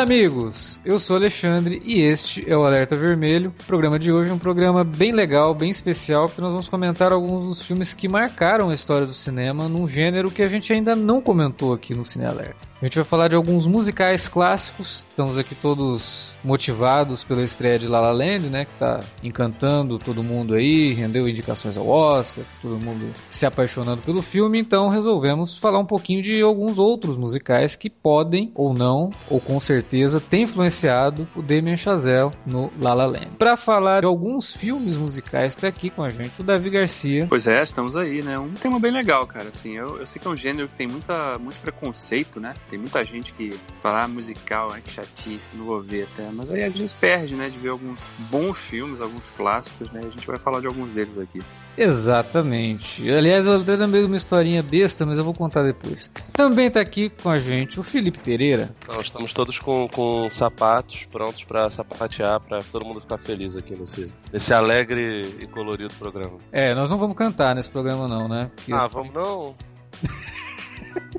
Olá, amigos! Eu sou Alexandre e este é o Alerta Vermelho. O programa de hoje é um programa bem legal, bem especial, porque nós vamos comentar alguns dos filmes que marcaram a história do cinema num gênero que a gente ainda não comentou aqui no Cine Alerta. A gente vai falar de alguns musicais clássicos. Estamos aqui todos motivados pela estreia de La La Land, né, que tá encantando todo mundo aí, rendeu indicações ao Oscar, todo mundo se apaixonando pelo filme, então resolvemos falar um pouquinho de alguns outros musicais que podem ou não, ou com certeza, ter influenciado o Damien Chazelle no La La Land. Para falar de alguns filmes musicais, está aqui com a gente o Davi Garcia. Pois é, estamos aí, né? Um tema bem legal, cara. Assim, eu, eu sei que é um gênero que tem muita, muito preconceito, né? Tem muita gente que fala ah, musical, é que chatice, não vou ver até. Mas aí a gente perde, né, de ver alguns bons filmes, alguns clássicos, né? A gente vai falar de alguns deles aqui. Exatamente. Aliás, eu até lembrei de uma historinha besta, mas eu vou contar depois. Também está aqui com a gente o Felipe Pereira. Então, estamos todos com, com sapatos prontos para sapatear, para todo mundo ficar feliz aqui nesse, nesse alegre e colorido programa. É, nós não vamos cantar nesse programa não, né? Porque... Ah, vamos não?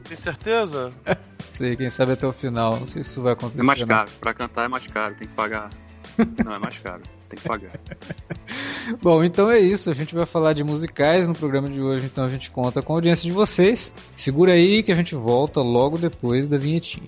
Tem certeza? sei, quem sabe até o final. Não sei se isso vai acontecer. É mais caro. Não. Pra cantar é mais caro, tem que pagar. Não, é mais caro. Tem que pagar. Bom, então é isso. A gente vai falar de musicais no programa de hoje, então a gente conta com a audiência de vocês. Segura aí que a gente volta logo depois da vinhetinha.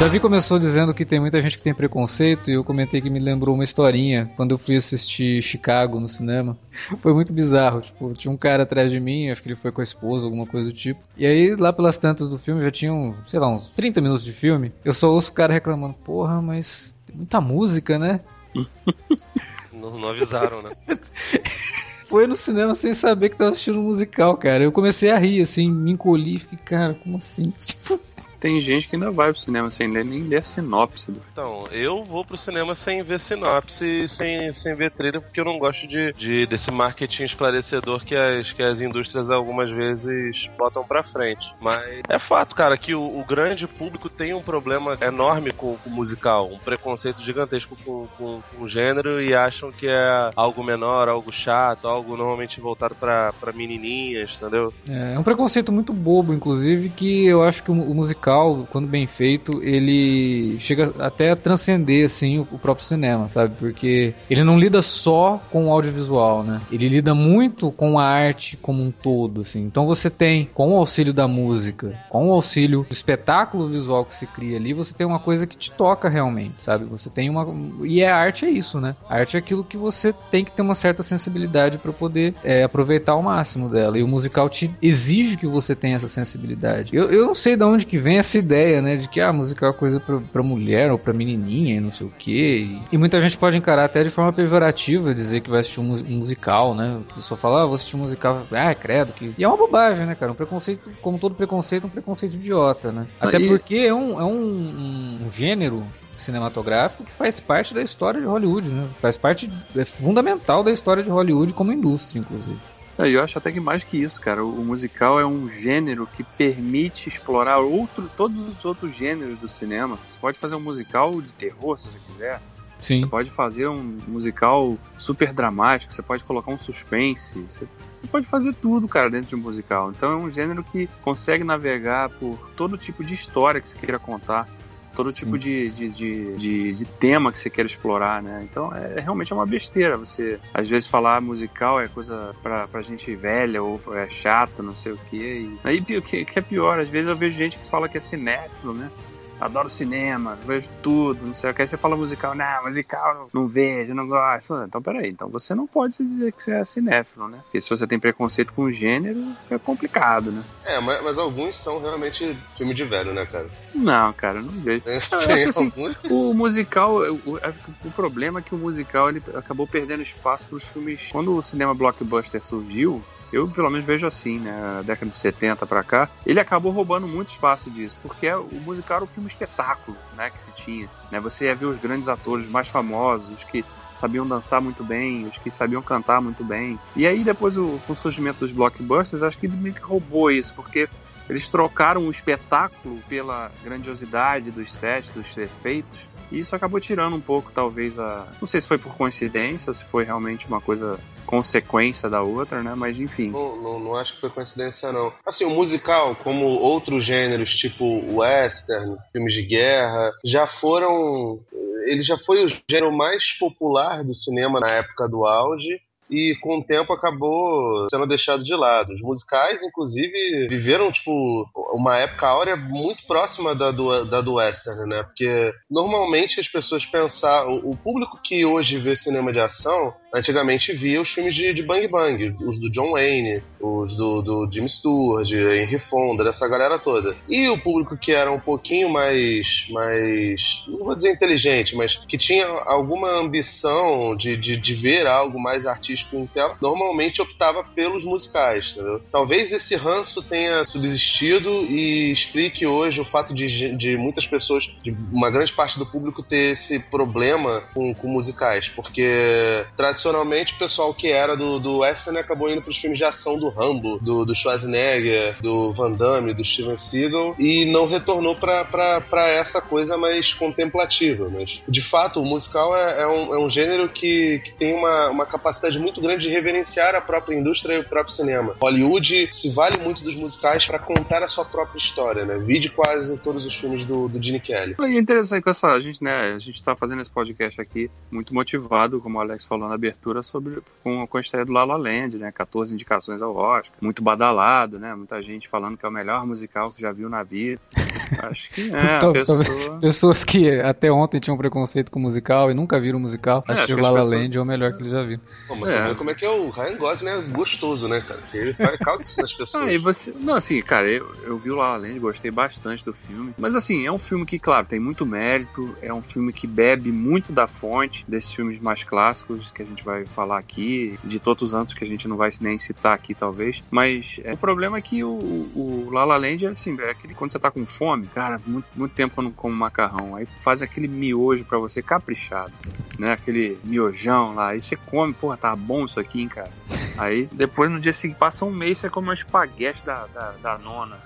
Davi começou dizendo que tem muita gente que tem preconceito e eu comentei que me lembrou uma historinha quando eu fui assistir Chicago no cinema. Foi muito bizarro, tipo, tinha um cara atrás de mim, acho que ele foi com a esposa, alguma coisa do tipo. E aí, lá pelas tantas do filme, já tinham, sei lá, uns 30 minutos de filme, eu só ouço o cara reclamando, porra, mas tem muita música, né? não, não avisaram, né? foi no cinema sem saber que tava assistindo um musical, cara. Eu comecei a rir, assim, me encolhi, fiquei, cara, como assim? Tipo, tem gente que ainda vai pro cinema sem ler, nem ler a sinopse. Do... Então, eu vou pro cinema sem ver sinopse e sem, sem ver trailer, porque eu não gosto de, de, desse marketing esclarecedor que as, que as indústrias algumas vezes botam pra frente. Mas é fato, cara, que o, o grande público tem um problema enorme com, com o musical, um preconceito gigantesco com, com, com, o gênero e acham que é algo menor, algo chato, algo normalmente voltado pra, pra menininhas, entendeu? É, é um preconceito muito bobo, inclusive, que eu acho que o, o musical musical, quando bem feito, ele chega até a transcender assim o, próprio cinema, sabe? Porque ele não lida só com o audiovisual, né? Ele lida muito com a arte como um todo, assim. Então você tem, com o auxílio da música, com o auxílio do espetáculo visual que se cria ali, você tem uma coisa que te toca realmente, sabe? Você tem uma e a arte é isso, né? A arte é aquilo que você tem que ter uma certa sensibilidade para poder é, aproveitar ao máximo dela. E o musical te exige que você tenha essa sensibilidade. Eu, eu não sei de onde que vem essa ideia, né, de que a ah, música é uma coisa pra, pra mulher ou pra menininha e não sei o que. E, muita gente pode encarar até de forma pejorativa, dizer que vai assistir um, musical, né? A pessoa fala, ah, vou assistir um musical, ah, credo. Que... E é uma bobagem, né, cara? Um preconceito, como todo preconceito, um preconceito idiota, né? Até Aí... porque é um, é um, um gênero cinematográfico que faz parte da história de Hollywood, né? Faz parte é fundamental da história de Hollywood como indústria, inclusive. Eu acho até que mais que isso, cara. O musical é um gênero que permite explorar outro, todos os outros gêneros do cinema. Você pode fazer um musical de terror, se você quiser. Sim. Você pode fazer um musical super dramático, você pode colocar um suspense. Você pode fazer tudo, cara, dentro de um musical. Então é um gênero que consegue navegar por todo tipo de história que você queira contar todo Sim. tipo de, de, de, de, de, tema que você quer explorar, né? Então é, é realmente é uma besteira você, às vezes, falar musical é coisa pra, pra gente velha ou é chato, não sei o quê. E, aí o que, que é pior, às vezes eu vejo gente que fala que é cinéfilo, né? Adoro cinema, vejo tudo, não sei o que. Aí você fala musical, não, musical não vejo, não gosto. Então, peraí, então você não pode dizer que você é cinéfilo, né? Porque se você tem preconceito com o gênero, é complicado, né? É, mas, mas alguns são realmente filme de velho, né, cara? Não, cara, não vejo. Tem assim, o musical, o, o problema é que o musical ele acabou perdendo espaço para os filmes. Quando o cinema blockbuster surgiu, eu pelo menos vejo assim, né? Década de 70 pra cá, ele acabou roubando muito espaço disso, porque é, o musical era o filme espetáculo, né? Que se tinha, né? Você ia ver os grandes atores mais famosos, os que sabiam dançar muito bem, os que sabiam cantar muito bem. E aí depois o, com o surgimento dos blockbusters, acho que ele meio que roubou isso, porque eles trocaram o espetáculo pela grandiosidade dos sets, dos efeitos, e isso acabou tirando um pouco, talvez, a. Não sei se foi por coincidência, ou se foi realmente uma coisa consequência da outra, né? Mas enfim. Não, não, não acho que foi coincidência, não. Assim, o musical, como outros gêneros, tipo western, filmes de guerra, já foram. Ele já foi o gênero mais popular do cinema na época do auge e com o tempo acabou sendo deixado de lado. Os musicais, inclusive, viveram, tipo, uma época áurea muito próxima da do, da do western, né? Porque normalmente as pessoas pensam. O, o público que hoje vê cinema de ação antigamente via os filmes de, de Bang Bang, os do John Wayne, os do, do Jim Stewart, Henry Fonda, dessa galera toda. E o público que era um pouquinho mais, mais não vou dizer inteligente, mas que tinha alguma ambição de, de, de ver algo mais artístico em tela, normalmente optava pelos musicais, entendeu? Talvez esse ranço tenha subsistido e explique hoje o fato de, de muitas pessoas, de uma grande parte do público ter esse problema com, com musicais, porque tradicionalmente o pessoal que era do, do western acabou indo para os filmes de ação do Rambo, do, do Schwarzenegger, do Van Damme, do Steven Seagal e não retornou para essa coisa mais contemplativa. Mas, de fato, o musical é, é, um, é um gênero que, que tem uma, uma capacidade muito grande de reverenciar a própria indústria e o próprio cinema. Hollywood se vale muito dos musicais para contar a sua própria história, né? Vide quase todos os filmes do, do Gene Kelly. E é interessante com essa, a gente, né, a gente está fazendo esse podcast aqui muito motivado, como o Alex falou na abertura, sobre com, com a estreia do La La Land, né, 14 indicações ao Oscar, muito badalado, né, muita gente falando que é o melhor musical que já viu na vida. Acho que é, Então, pessoa... talvez Pessoas que até ontem tinham preconceito com musical e nunca viram musical, É, assistir acho que La as La pessoas- Land é o melhor que eles já viram. Pô, mas É. vê como é que é o Ryan Gosling é gostoso, né, cara? Porque ele faz causa isso nas pessoas. Ah, e você. Não, assim, cara, eu, eu vi o La La Land, gostei bastante do filme. Mas, assim, é um filme que, claro, tem muito mérito. É um filme que bebe muito da fonte desses filmes mais clássicos que a gente vai falar aqui, de todos os anos que a gente não vai nem citar aqui, talvez. Mas é, o problema é que o, o La La Land é assim, é aquele quando você tá com fome, cara, muito, muito tempo eu não como macarrão. Aí faz aquele miojo pra você caprichado, né? Aquele miojão lá. Aí você come, porra, tá bom isso aqui, hein, cara. Aí depois no dia seguinte, passa um mês, você come um espaguete da, da, da nona.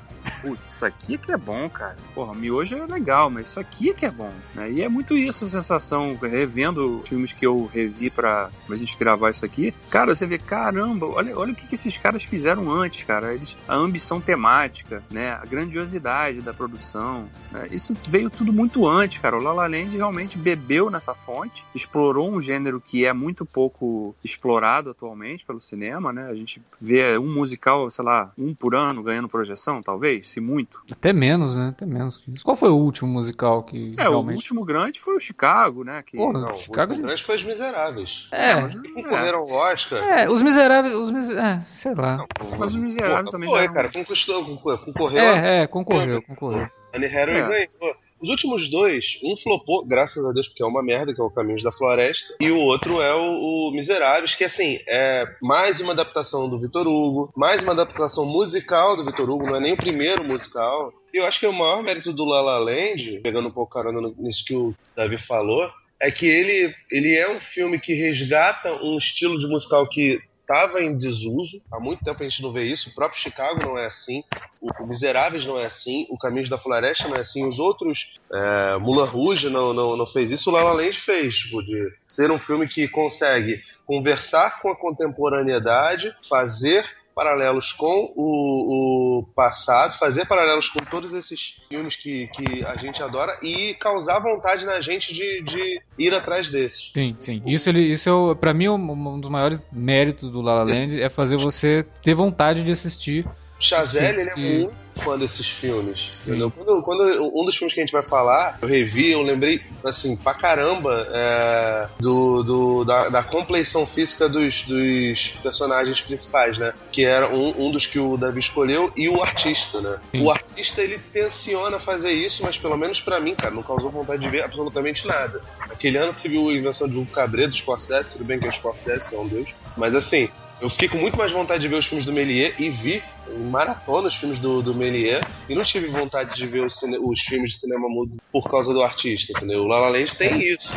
Putz, isso aqui é que é bom, cara. Porra, miojo é legal, mas isso aqui é que é bom. Né? E é muito isso a sensação, revendo filmes que eu revi pra, pra gente gravar isso aqui. Cara, você vê, caramba, olha, olha o que, que esses caras fizeram antes, cara. Eles, a ambição temática, né? A grandiosidade da produção. né? Isso veio tudo muito antes, cara. O La La Land realmente bebeu nessa fonte, explorou um gênero que é muito pouco explorado atualmente pelo cinema, né? A gente vê um musical, sei lá, um por ano ganhando projeção, talvez, se muito. Até menos, né? Até menos. Qual foi o último musical que É, o realmente... último grande foi o Chicago, né? Que... Porra, Não, Chicago o de- grande foi Os Miseráveis. É, mas- Que concorreram ao Oscar. é, os miseráveis, os mis... é, sei lá. Mas Os Miseráveis Pô, também foi, já cara, conquistou, concor- concorreu. É, é, concorreu, concorreu. Anne Hathaway É. ganhou. Os últimos dois, um flopou, graças a Deus, porque é uma merda, que é o Caminhos da Floresta, e o outro é o, o Miseráveis, que assim, é mais uma adaptação do Vitor Hugo, mais uma adaptação musical do Vitor Hugo, não é nem o primeiro musical. E eu acho que o maior mérito do La La Land, pegando um pouco carona nisso que o Davi falou, é que ele, ele é um filme que resgata um estilo de musical que estava em desuso. Há muito tempo a gente não vê isso. O próprio Chicago não é assim. O, Miseráveis não é assim. O Caminhos da Floresta não é assim. Os outros, é, Mulan Rouge não, não, não fez isso. O La La Land fez, tipo, de ser um filme que consegue conversar com a contemporaneidade, fazer paralelos com o, o passado, fazer paralelos com todos esses filmes que, que a gente adora e causar vontade na gente de, de ir atrás desses. Sim, sim. Isso, ele, isso é, pra mim, um, dos maiores méritos do La La Land é fazer você ter vontade de assistir. Chazelle, ele é muito fã desses filmes. Quando, quando, um dos filmes que a gente vai falar, eu revi, eu lembrei, assim, pra caramba é, do, do, da, da compleição física dos, dos personagens principais, né? Que era um, um dos que o Davi escolheu e o artista, né? Sim. O artista, ele tenciona fazer isso, mas pelo menos para mim, cara, não causou vontade de ver absolutamente nada. Aquele ano teve a invenção de um cabreiro do Scorsese, tudo bem que é o Scorsese, que é um deus, mas assim, eu fiquei com muito mais vontade de ver os filmes do Méliès e vi maratona os filmes do, do e não tive vontade de ver os, os filmes de cinema mudo por causa do artista, entendeu? O La La Land tem isso.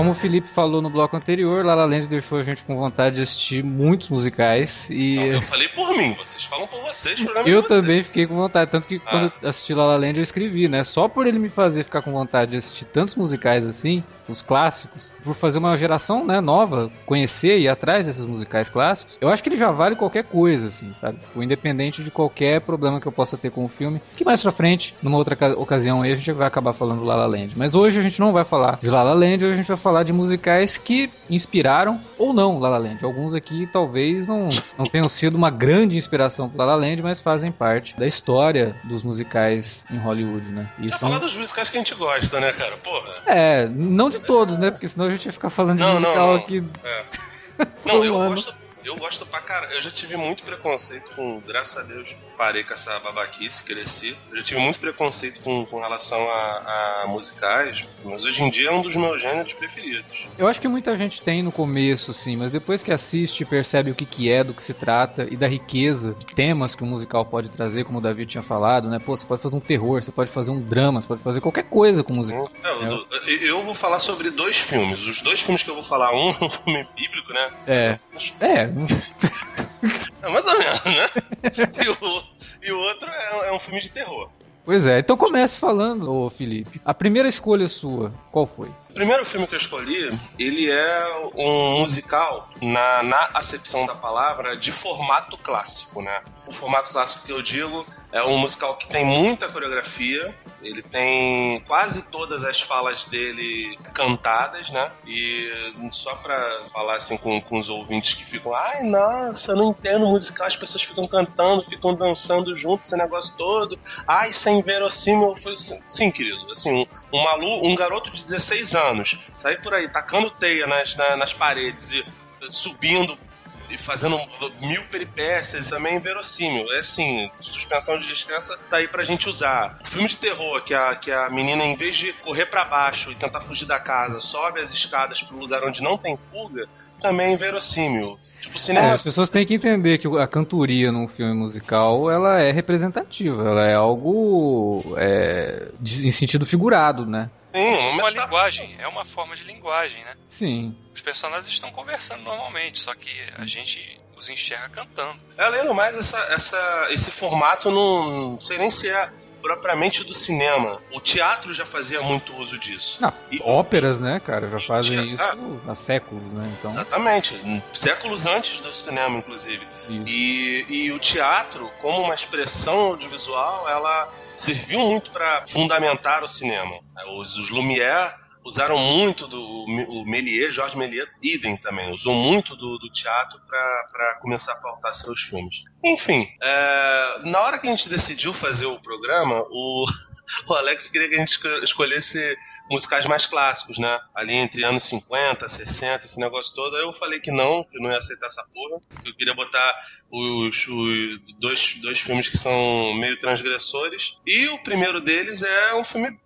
Como o Felipe falou no bloco anterior, La La Land deixou a gente com vontade de assistir muitos musicais e... Não, eu falei por mim, vocês falam por vocês, Eu também fiquei com vontade, tanto que ah. quando assisti La La Land eu escrevi, né? Só por ele me fazer ficar com vontade de assistir tantos musicais assim, os clássicos, por fazer uma geração né, nova, conhecer e ir atrás desses musicais clássicos, eu acho que ele já vale qualquer coisa, assim, sabe? Tipo, independente de qualquer problema que eu possa ter com o filme, que mais pra frente, numa outra ocasião aí, a gente vai acabar falando do La La Land. Mas hoje a gente não vai falar de La La Land, hoje a gente vai falar falar de musicais que inspiraram ou não La La Land. Alguns aqui talvez não, não tenham sido uma grande inspiração para La La Land, mas fazem parte da história dos musicais em Hollywood, né? E são... falar dos musicais que a gente gosta, né, cara? Porra. É, não de todos, né? Porque senão a gente ia ficar falando de não, musical não, não. aqui. É. não, eu gosto, eu gosto pra caramba. Eu já tive muito preconceito com. Graças a Deus, parei com essa babaquice, cresci. Eu já tive muito preconceito com, com relação a, a, musicais, mas hoje em dia é um dos meus gêneros preferidos. Eu acho que muita gente tem no começo, assim, mas depois que assiste, percebe o que, que é, do que se trata e da riqueza de temas que o musical pode trazer, como o David tinha falado, né? Pô, você pode fazer um terror, você pode fazer um drama, você pode fazer qualquer coisa com musical. É, eu, eu vou falar sobre dois filmes. Os dois filmes que eu vou falar, um é um filme bíblico, né? É. É, é mais ou menos, né? E o, e o outro é, é um filme de terror. Pois é, então comece falando, ô Felipe. A primeira escolha sua, qual foi? O primeiro filme que eu escolhi, ele é um musical, na, na acepção da palavra, de formato clássico, né? O formato clássico que eu digo é um musical que tem muita coreografia, ele tem quase todas as falas dele cantadas, né? E só pra falar assim com, com os ouvintes que ficam, ai, nossa, eu não entendo musical, as pessoas ficam cantando, ficam dançando junto, esse negócio todo. Ai, sem verossímil. Foi sim, querido. Assim, um, maluco, um garoto de 16 anos, sair por aí tacando teia nas, nas paredes e subindo e fazendo mil peripécias também é verossímil. É assim, suspensão de descrença tá aí pra gente usar. O filme de terror, que a, que a menina, em vez de correr para baixo e tentar fugir da casa, sobe as escadas pro lugar onde não tem fuga, também é verossímil. Tipo, cinema... é, as pessoas têm que entender que a cantoria num filme musical ela é representativa, ela é algo é, de, em sentido figurado, né? Sim, é uma linguagem, é uma forma de linguagem, né? Sim. Os personagens estão conversando normalmente, só que a gente os enxerga cantando. É, além do mais, essa, essa, esse formato não, não sei nem se é propriamente do cinema. O teatro já fazia muito uso disso. Ah, e, óperas, né, cara, já fazem isso há séculos, né? Então... Exatamente. Séculos antes do cinema, inclusive. E, e o teatro, como uma expressão audiovisual, ela serviu muito para fundamentar o cinema. Os, os Lumière usaram muito do o Méliès, Jorge Méliès, idem também, usou muito do, do teatro para começar a pautar seus filmes. Enfim, é, na hora que a gente decidiu fazer o programa, o, o Alex queria que a gente escolhesse musicais mais clássicos, né? Ali entre anos 50, 60, esse negócio todo. Aí eu falei que não, que eu não ia aceitar essa porra. Eu queria botar os, os dois, dois filmes que são meio transgressores. E o primeiro deles é um filme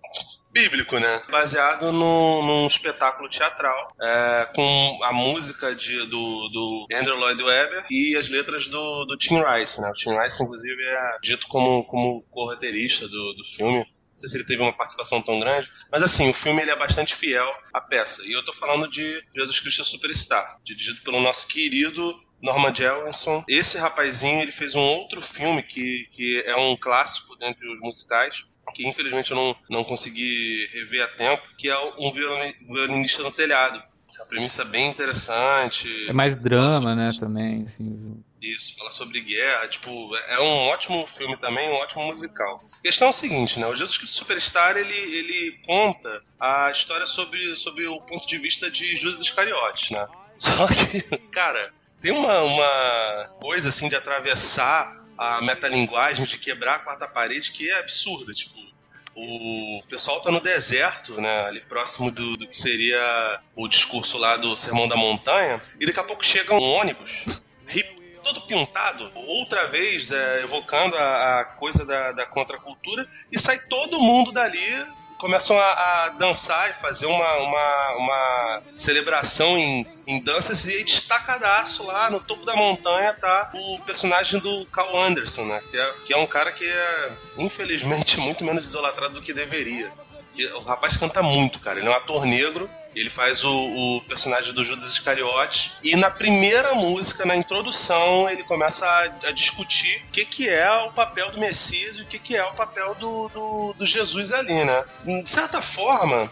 bíblico, né? Baseado no, num espetáculo teatral, é, com a música de, do, do Andrew Lloyd Webber e as letras do, do Tim Rice, né? O Tim Rice, inclusive, é dito como, como co-roteirista do, do filme. Não sei se ele teve uma participação tão grande, mas assim, o filme ele é bastante fiel à peça. E eu tô falando de Jesus Cristo Superstar, dirigido pelo nosso querido Norman Jewison. Esse rapazinho, ele fez um outro filme que, que é um clássico dentre os musicais, que infelizmente eu não, não consegui rever a tempo, que é um violinista no telhado. A premissa é bem interessante. É mais drama, né, também, assim. Isso, fala sobre guerra, tipo, é um ótimo filme também, um ótimo musical. A questão é o seguinte, né, o Jesus Cristo Superstar, ele, ele conta a história sobre, sobre o ponto de vista de Judas Iscariotes, né. Só que, cara, tem uma, uma coisa, assim, de atravessar a metalinguagem, de quebrar a quarta parede, que é absurda, tipo, o pessoal tá no deserto, né? Ali próximo do, do, que seria o discurso lá do Sermão da Montanha, e daqui a pouco chega um ônibus, todo pintado, outra vez é, evocando a, a coisa da, da, contracultura, e sai todo mundo dali. Começam a, a dançar e fazer uma, uma, uma celebração em, em danças, e destacadaço lá no topo da montanha tá o personagem do Carl Anderson, né? Que é, que é um cara que é, infelizmente, muito menos idolatrado do que deveria. O rapaz canta muito, cara. Ele é um ator negro ele faz o, o, personagem do Judas Iscariotes e na primeira música, na introdução, ele começa a, a discutir o que, que é o papel do Messias e o que, que é o papel do, do, do Jesus ali, né? De certa forma,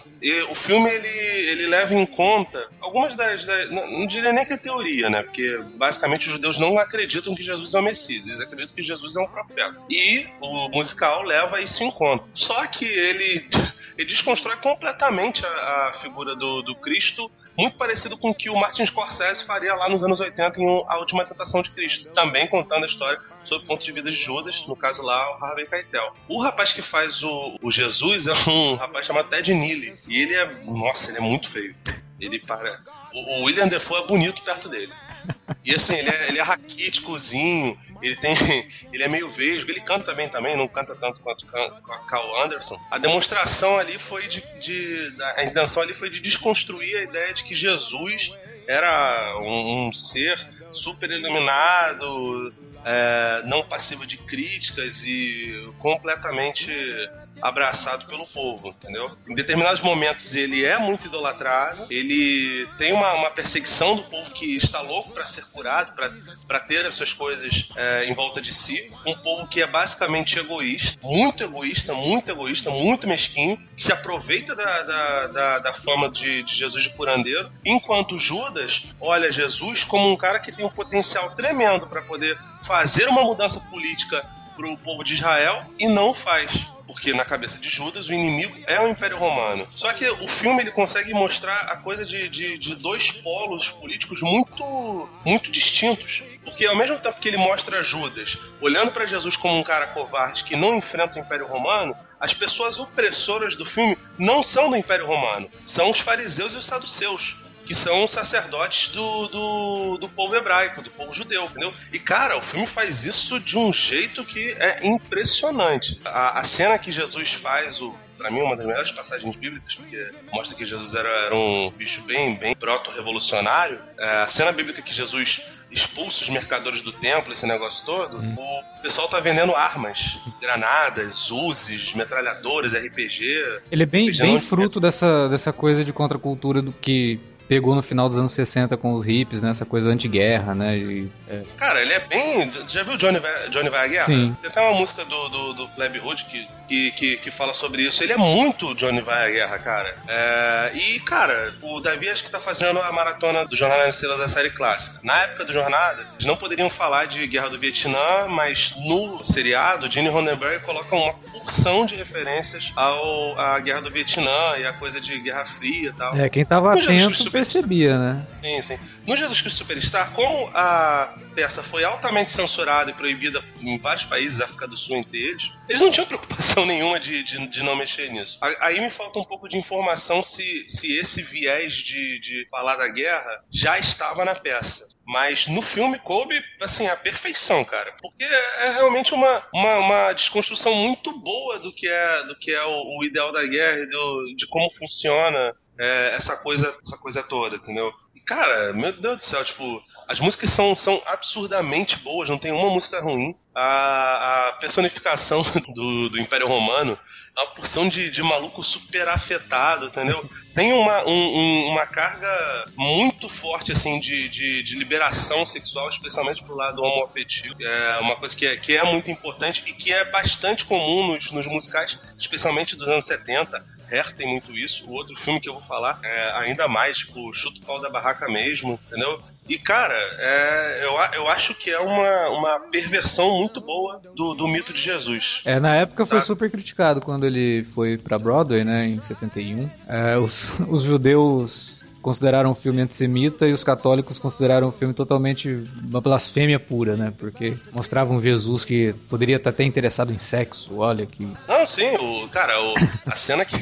o filme ele, ele leva em conta algumas das, das, Não diria nem que é teoria, né? Porque basicamente os judeus não acreditam que Jesus é o Messias, eles acreditam que Jesus é um profeta. E o musical leva isso em conta. Só que ele ele desconstrói completamente a, a figura do, do, Cristo, muito parecido com o que o Martin Scorsese faria lá nos anos 80 em A Última Tentação de Cristo, também contando a história sobre o ponto de vista de Judas, no caso lá, o Harvey Keitel. O rapaz que faz o, o Jesus é um rapaz chamado Ted Neely, e ele é, nossa, ele é muito feio. Ele para. O, o William Defoe é bonito perto dele. E assim, ele é, ele é raquíticozinho, ele tem. Ele é meio vesgo, ele canta bem também, não canta tanto quanto o Carl Anderson. A demonstração ali foi de, de. A intenção ali foi de desconstruir a ideia de que Jesus era um, um ser super iluminado, é, não passivo de críticas e completamente abraçado pelo povo, entendeu? Em determinados momentos ele é muito idolatrado, ele tem uma, uma perseguição do povo que está louco para ser curado, para ter as suas coisas é, em volta de si. Um povo que é basicamente egoísta, muito egoísta, muito egoísta, muito mesquinho, que se aproveita da, da, da, da fama de, de Jesus de curandeiro, enquanto Judas olha Jesus como um cara que tem um potencial tremendo para poder fazer uma mudança política para o povo de Israel e não faz. Porque na cabeça de Judas o inimigo é o Império Romano. Só que o filme ele consegue mostrar a coisa de, de, de dois polos políticos muito, muito distintos. Porque ao mesmo tempo que ele mostra Judas olhando para Jesus como um cara covarde que não enfrenta o Império Romano, as pessoas opressoras do filme não são do Império Romano, são os fariseus e os saduceus que são sacerdotes do, do, do, povo hebraico, do povo judeu, entendeu? E, cara, o filme faz isso de um jeito que é impressionante. A, a cena que Jesus faz, o, para mim, uma das melhores passagens bíblicas, porque mostra que Jesus era, era um bicho bem, bem proto-revolucionário. É, a cena bíblica que Jesus expulsa os mercadores do templo, esse negócio todo, hum. o pessoal tá vendendo armas, granadas, uzes, metralhadoras, RPG. Ele é bem, bem fruto dessa, dessa coisa de contracultura do que pegou no final dos anos 60 com os hippies, né? Essa coisa anti-guerra, né? E, é. Cara, ele é bem. Já viu Johnny Johnny vai à guerra? Sim. Tem até uma música do, do, do Pleb Hood que, que, que, que, fala sobre isso. Ele é muito Johnny vai à guerra, cara. É, e, cara, o Davi acho que tá fazendo a maratona do Jornada nas Estrelas da série clássica. Na época do Jornada, eles não poderiam falar de Guerra do Vietnã, mas no seriado, Gene Roddenberry coloca uma porção de referências ao, à Guerra do Vietnã e a coisa de Guerra Fria e tal. É, quem tava atento percebia, né? Sim, sim. No Jesus Cristo Superstar, como a peça foi altamente censurada e proibida em vários países, África do Sul entre eles, eles não tinham preocupação nenhuma de, de, de não mexer nisso. Aí me falta um pouco de informação se, se esse viés de, de falar da guerra já estava na peça. Mas no filme coube, assim, a perfeição, cara. Porque é realmente uma, uma, uma desconstrução muito boa do que é, do que é o, o ideal da guerra do, de como funciona é, essa coisa essa coisa toda, entendeu? E, cara, meu Deus do céu, tipo, as músicas são, são absurdamente boas, não tem uma música ruim. A, a personificação do, do Império Romano é uma porção de, de maluco super afetado, entendeu? Tem uma, um, uma carga muito forte, assim, de, de, de, liberação sexual, especialmente pro lado homoafetivo. É uma coisa que é, que é muito importante e que é bastante comum nos, nos musicais, especialmente dos anos 70 Hair tem muito isso. O outro filme que eu vou falar é ainda mais, tipo, chuta o pau da barraca mesmo, entendeu? E, cara, é, eu, eu acho que é uma, uma perversão muito boa do, do mito de Jesus. É, na época foi tá? super criticado quando ele foi pra Broadway, né, em 71. É, os, os judeus consideraram o filme antissemita e os católicos consideraram o filme totalmente uma blasfêmia pura, né? Porque mostravam Jesus que poderia estar até interessado em sexo, olha que... Não, sim, o, cara, o, a cena que,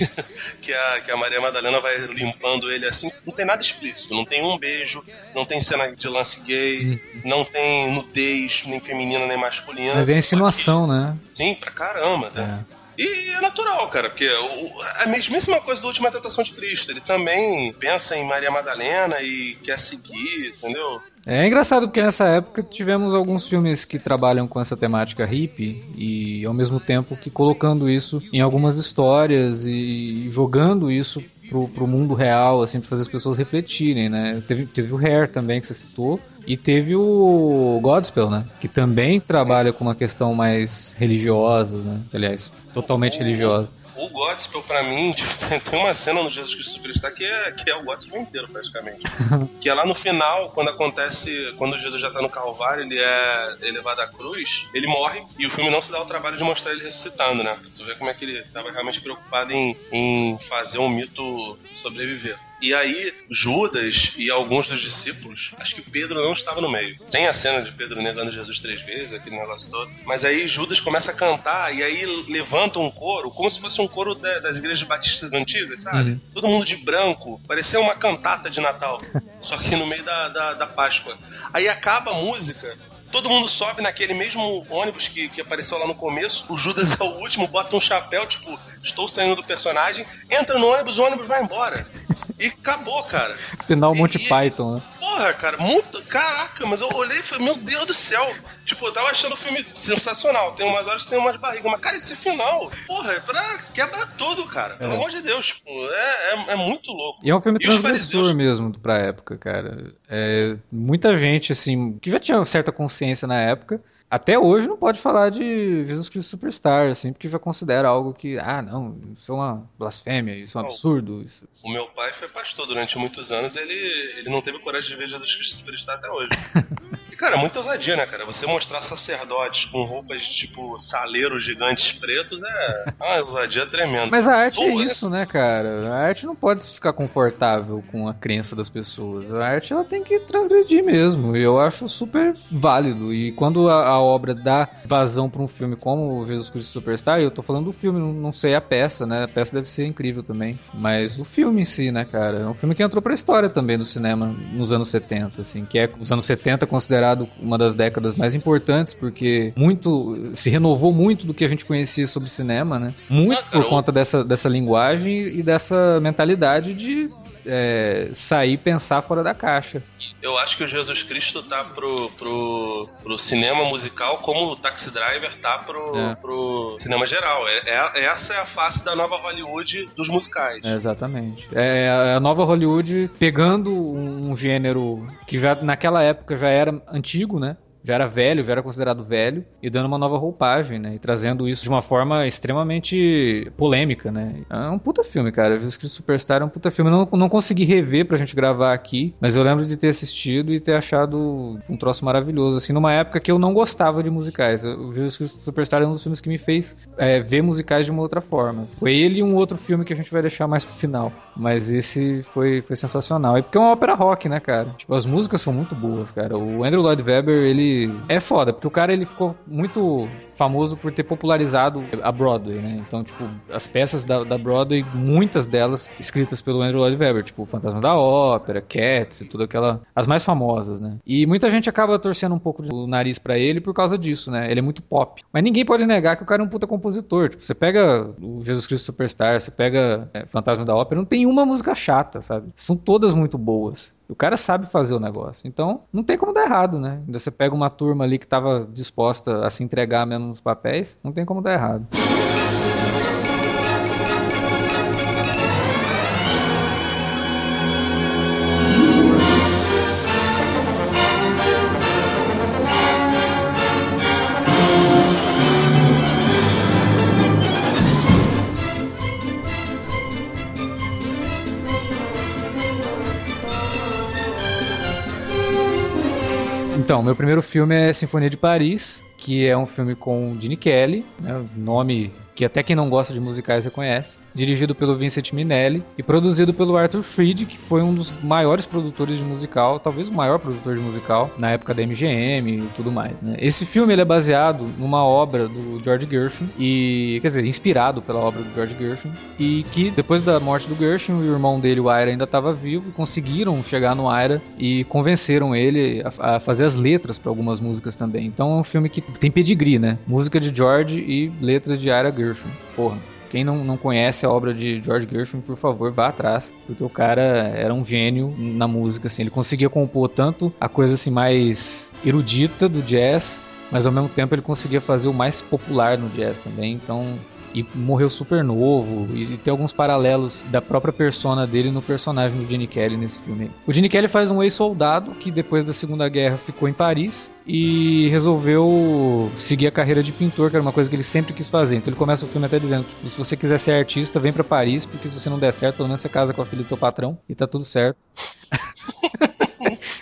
que, a, que a Maria Madalena vai limpando ele assim, não tem nada explícito, não tem um beijo, não tem cena de lance gay, hum. não tem nudez, nem feminina, nem masculina. Mas é insinuação, né? Sim, pra caramba, né? É. E é natural, cara, porque o, a mesmíssima coisa do Última Tentação de Cristo. Ele também pensa em Maria Madalena e quer seguir, entendeu? É engraçado porque nessa época tivemos alguns filmes que trabalham com essa temática hippie e ao mesmo tempo que colocando isso em algumas histórias e jogando isso pro, pro mundo real, assim, pra fazer as pessoas refletirem, né? Teve, teve o Hair também, que você citou, e teve o Godspell, né? Que também trabalha com uma questão mais religiosa, né? Aliás, totalmente religiosa o Godspell, pra mim, tem uma cena no Jesus Cristo Superstar que é, que é o Godspell inteiro, praticamente. que é lá no final, quando acontece, quando Jesus já tá no Calvário, ele é elevado à cruz, ele morre e o filme não se dá o trabalho de mostrar ele ressuscitando, né? Tu vê como é que ele tava realmente preocupado em, em fazer um mito sobreviver. E aí, Judas e alguns dos discípulos, acho que Pedro não estava no meio. Tem a cena de Pedro negando Jesus três vezes, aquele negócio todo. Mas aí Judas começa a cantar e aí levanta um coro, como se fosse um coro das igrejas batistas antigas, sabe? Uhum. Todo mundo de branco, parecia uma cantata de Natal. só que no meio da, da, da Páscoa. Aí acaba a música todo mundo sobe naquele mesmo ônibus que, que apareceu lá no começo. O Judas é o último, bota um chapéu, tipo, estou saindo do personagem, entra no ônibus, o ônibus vai embora. E acabou, cara. Final Monty e, Python, né? Porra, cara, muito. Caraca, mas eu olhei e falei, meu Deus do céu. Tipo, eu tava achando o filme sensacional. Tem umas horas que tem umas barrigas. Mas, cara, esse final, porra, é pra quebrar tudo, cara. Pelo é. amor de Deus. Tipo, é, é, é, muito louco. E é um filme e transgressor mesmo pra época, cara. É, muita gente, assim, que já tinha certa consciência na época até hoje não pode falar de Jesus Cristo Superstar, assim, porque já considera algo que, ah, não, isso é uma blasfêmia, isso é um absurdo. Isso... O meu pai foi pastor durante muitos anos, ele, ele não teve coragem de ver Jesus Cristo Superstar até hoje. cara, muita ousadia, né, cara? Você mostrar sacerdotes com roupas tipo saleiros gigantes pretos é uma ousadia tremenda. Mas a arte é isso, né, cara? A arte não pode ficar confortável com a crença das pessoas. A arte ela tem que transgredir mesmo. E eu acho super válido. E quando a, a obra dá vazão para um filme como Jesus Cristo Superstar, eu tô falando do filme, não, não, sei a peça, né? A peça deve ser incrível também. Mas o filme em si, né, cara? É um filme que entrou pra história também do cinema nos anos 70, assim, que é os anos 70 considerado uma das décadas mais importantes, porque muito se renovou muito do que a gente conhecia sobre cinema, né? Muito por conta dessa, dessa linguagem e dessa mentalidade de é, sair e pensar fora da caixa. Eu acho que o Jesus Cristo tá pro, pro, pro cinema musical como o Taxi Driver tá pro, é. pro cinema geral. É, é, essa é a face da nova Hollywood dos musicais. É, exatamente. É a nova Hollywood pegando um gênero que já naquela época já era antigo, né? Já era velho, já era considerado velho, e dando uma nova roupagem, né? E trazendo isso de uma forma extremamente polêmica, né? É um puta filme, cara. Eu que Superstar é um puta filme. Eu não, não consegui rever pra gente gravar aqui, mas eu lembro de ter assistido e ter achado um troço maravilhoso, assim, numa época que eu não gostava de musicais. O Jesus Cristo Superstar é um dos filmes que me fez é, ver musicais de uma outra forma. Foi ele e um outro filme que a gente vai deixar mais pro final. Mas esse foi, foi sensacional. E porque é uma ópera rock, né, cara? Tipo, as músicas são muito boas, cara. O Andrew Lloyd Webber, ele é foda, porque o cara ele ficou muito famoso por ter popularizado a Broadway, né? Então, tipo, as peças da, da Broadway, muitas delas escritas pelo Andrew Lloyd Webber, tipo Fantasma da Ópera, Cats e tudo aquela as mais famosas, né? E muita gente acaba torcendo um pouco o nariz para ele por causa disso, né? Ele é muito pop. Mas ninguém pode negar que o cara é um puta compositor. Tipo, você pega o Jesus Cristo Superstar, você pega é, Fantasma da Ópera, não tem uma música chata, sabe? São todas muito boas. O cara sabe fazer o negócio. Então, não tem como dar errado, né? Você pega uma turma ali que estava disposta a se entregar mesmo nos papéis, não tem como dar errado. Então, meu primeiro filme é Sinfonia de Paris, que é um filme com Gene Kelly, né, nome que até quem não gosta de musicais reconhece, dirigido pelo Vincent Minelli e produzido pelo Arthur Freed, que foi um dos maiores produtores de musical, talvez o maior produtor de musical na época da MGM e tudo mais. Né? Esse filme ele é baseado numa obra do George Gershwin e quer dizer inspirado pela obra do George Gershwin e que depois da morte do Gershwin o irmão dele, o Ira, ainda estava vivo conseguiram chegar no Ira e convenceram ele a, a fazer as letras para algumas músicas também. Então é um filme que tem pedigree, né? Música de George e letras de Ira. Gershwin. Porra, quem não, não conhece a obra de George Gershwin, por favor, vá atrás, porque o cara era um gênio na música, assim, ele conseguia compor tanto a coisa assim mais erudita do jazz, mas ao mesmo tempo ele conseguia fazer o mais popular no jazz também, então e morreu super novo e, tem alguns paralelos da própria persona dele no personagem do Gene Kelly nesse filme. O Gene Kelly faz um ex-soldado que depois da Segunda Guerra ficou em Paris e resolveu seguir a carreira de pintor, que era uma coisa que ele sempre quis fazer. Então ele começa o filme até dizendo, tipo, se você quiser ser artista, vem para Paris, porque se você não der certo, pelo menos você casa com a filha do teu patrão e tá tudo certo.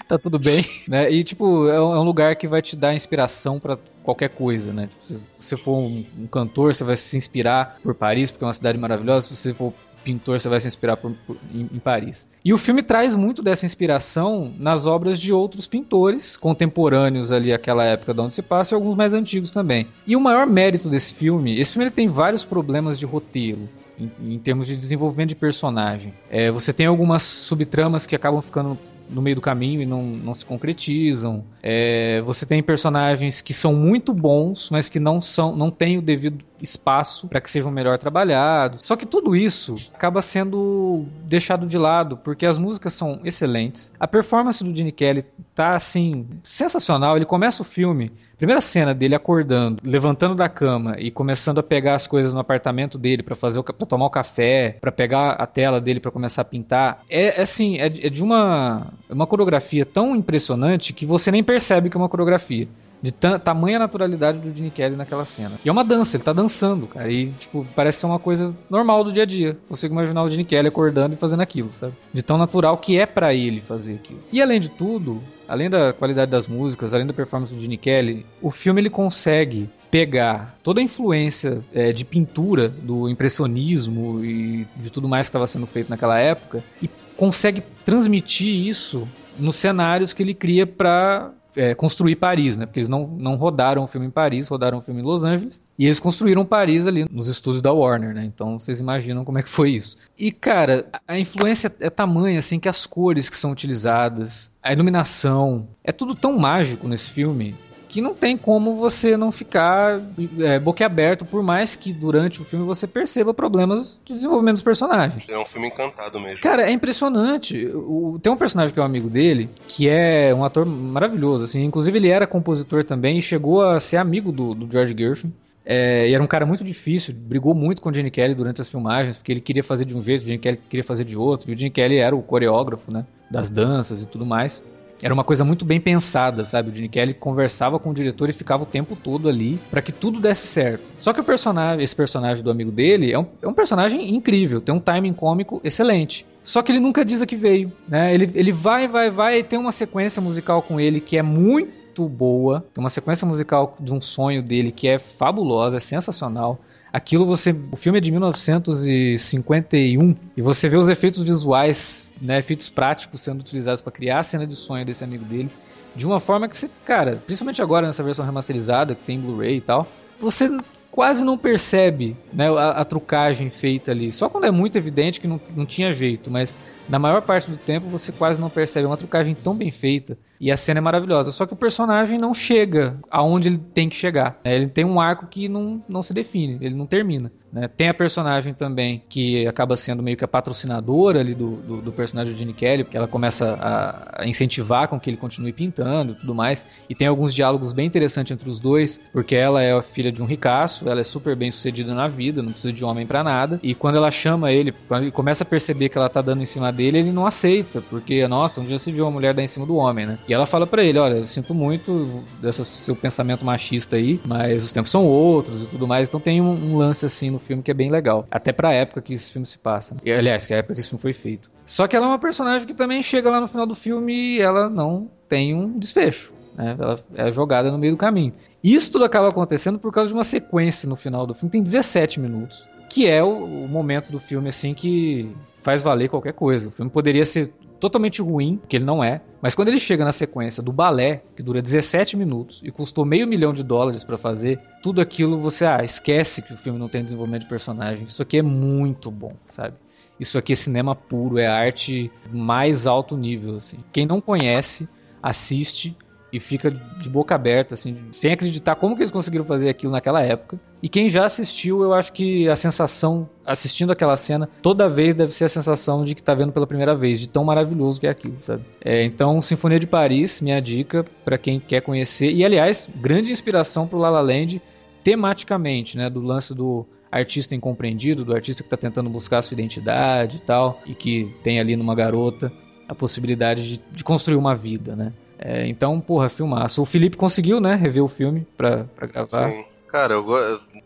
tá tudo bem, né? E, tipo, é um, é lugar que vai te dar inspiração para qualquer coisa, né? Tipo, se você for um, um, cantor, você vai se inspirar por Paris, porque é uma cidade maravilhosa. Se você for pintor, você vai se inspirar por, por, em, em, Paris. E o filme traz muito dessa inspiração nas obras de outros pintores contemporâneos ali àquela época de onde se passa e alguns mais antigos também. E o maior mérito desse filme, esse filme ele tem vários problemas de roteiro. Em, em termos de desenvolvimento de personagem. É, você tem algumas subtramas que acabam ficando no meio do caminho e não, não se concretizam. É, você tem personagens que são muito bons, mas que não são, não têm o devido espaço para que sejam melhor trabalhados. Só que tudo isso acaba sendo deixado de lado porque as músicas são excelentes. A performance do Gene Kelly tá assim sensacional. Ele começa o filme Primeira cena dele acordando, levantando da cama e começando a pegar as coisas no apartamento dele para fazer para tomar o café, para pegar a tela dele para começar a pintar, é, é assim, é, é de uma uma coreografia tão impressionante que você nem percebe que é uma coreografia de tamanha naturalidade do Gene Kelly naquela cena. E é uma dança, ele tá dançando, cara. E, tipo, parece ser uma coisa normal do dia a dia. Consigo imaginar o Gene Kelly acordando e fazendo aquilo, sabe? De tão natural que é para ele fazer aquilo. E além de tudo, além da qualidade das músicas, além da performance do Gene Kelly, o filme ele consegue pegar toda a influência é, de pintura do impressionismo e de tudo mais que estava sendo feito naquela época e consegue transmitir isso nos cenários que ele cria para é, construir Paris, né? Porque eles não, não rodaram o filme em Paris, rodaram o filme em Los Angeles. E eles construíram Paris ali nos estúdios da Warner, né? Então vocês imaginam como é que foi isso. E, cara, a influência é tamanha, assim, que as cores que são utilizadas, a iluminação, é tudo tão mágico nesse filme que não tem como você não ficar é, boquiaberto, por mais que durante o filme você perceba problemas de desenvolvimento dos personagens. É um filme encantado mesmo. Cara, é impressionante. O, tem um personagem que é um amigo dele, que é um ator maravilhoso, assim. Inclusive ele era compositor também e chegou a ser amigo do, do George Gershwin. É, e era um cara muito difícil, brigou muito com o Gene Kelly durante as filmagens, porque ele queria fazer de um jeito, o Gene Kelly queria fazer de outro, e o Gene Kelly era o coreógrafo, né, das danças e tudo mais era uma coisa muito bem pensada, sabe? O Gene Kelly conversava com o diretor e ficava o tempo todo ali para que tudo desse certo. Só que o personagem, esse personagem do amigo dele é um, é um personagem incrível, tem um timing cômico excelente. Só que ele nunca diz a que veio, né? Ele, ele vai, vai, vai e tem uma sequência musical com ele que é muito boa. Tem uma sequência musical de um sonho dele que é fabulosa, é sensacional. Aquilo você. O filme é de 1951 e você vê os efeitos visuais, né, efeitos práticos sendo utilizados para criar a cena de sonho desse amigo dele. De uma forma que você, cara, principalmente agora nessa versão remasterizada, que tem Blu-ray e tal, você quase não percebe né, a, a, trucagem feita ali. Só quando é muito evidente que não, não tinha jeito, mas na maior parte do tempo você quase não percebe. É uma trucagem tão bem feita e a cena é maravilhosa. Só que o personagem não chega aonde ele tem que chegar. Né? Ele tem um arco que não, não se define, ele não termina. Né? Tem a personagem também que acaba sendo meio que a patrocinadora ali do, do, do personagem de Gene Kelly, porque ela começa a, a, incentivar com que ele continue pintando e tudo mais. E tem alguns diálogos bem interessantes entre os dois, porque ela é a filha de um ricaço, ela é super bem sucedida na vida, não precisa de homem para nada. E quando ela chama ele, quando ele começa a perceber que ela tá dando em cima dele, ele não aceita, porque, nossa, um dia se viu uma mulher dar em cima do homem, né? E ela fala para ele: olha, sinto muito desse seu pensamento machista aí, mas os tempos são outros e tudo mais. Então tem um, um lance assim no filme que é bem legal. Até pra época que esse filme se passa. E, aliás, que é a época que esse filme foi feito. Só que ela é uma personagem que também chega lá no final do filme e ela não tem um desfecho. né? Ela é jogada no meio do caminho. Isso tudo acaba acontecendo por causa de uma sequência no final do filme, tem 17 minutos, que é o, o momento do filme assim que faz valer qualquer coisa. O filme poderia ser totalmente ruim, que ele não é, mas quando ele chega na sequência do balé, que dura 17 minutos e custou meio milhão de dólares para fazer, tudo aquilo você ah, esquece que o filme não tem desenvolvimento de personagem. Isso aqui é muito bom, sabe? Isso aqui é cinema puro, é arte mais alto nível assim. Quem não conhece, assiste e fica de boca aberta, assim, sem acreditar como que eles conseguiram fazer aquilo naquela época. E quem já assistiu, eu acho que a sensação, assistindo aquela cena, toda vez deve ser a sensação de que está vendo pela primeira vez, de tão maravilhoso que é aquilo, sabe? É, então, Sinfonia de Paris, minha dica para quem quer conhecer. E, aliás, grande inspiração pro La La Land, tematicamente, né, do lance do artista incompreendido, do artista que está tentando buscar sua identidade e tal, e que tem ali numa garota a possibilidade de, de construir uma vida, né? É, então, porra, filmaço. O Felipe conseguiu, né, rever o filme pra, pra gravar. Sim. Cara, eu,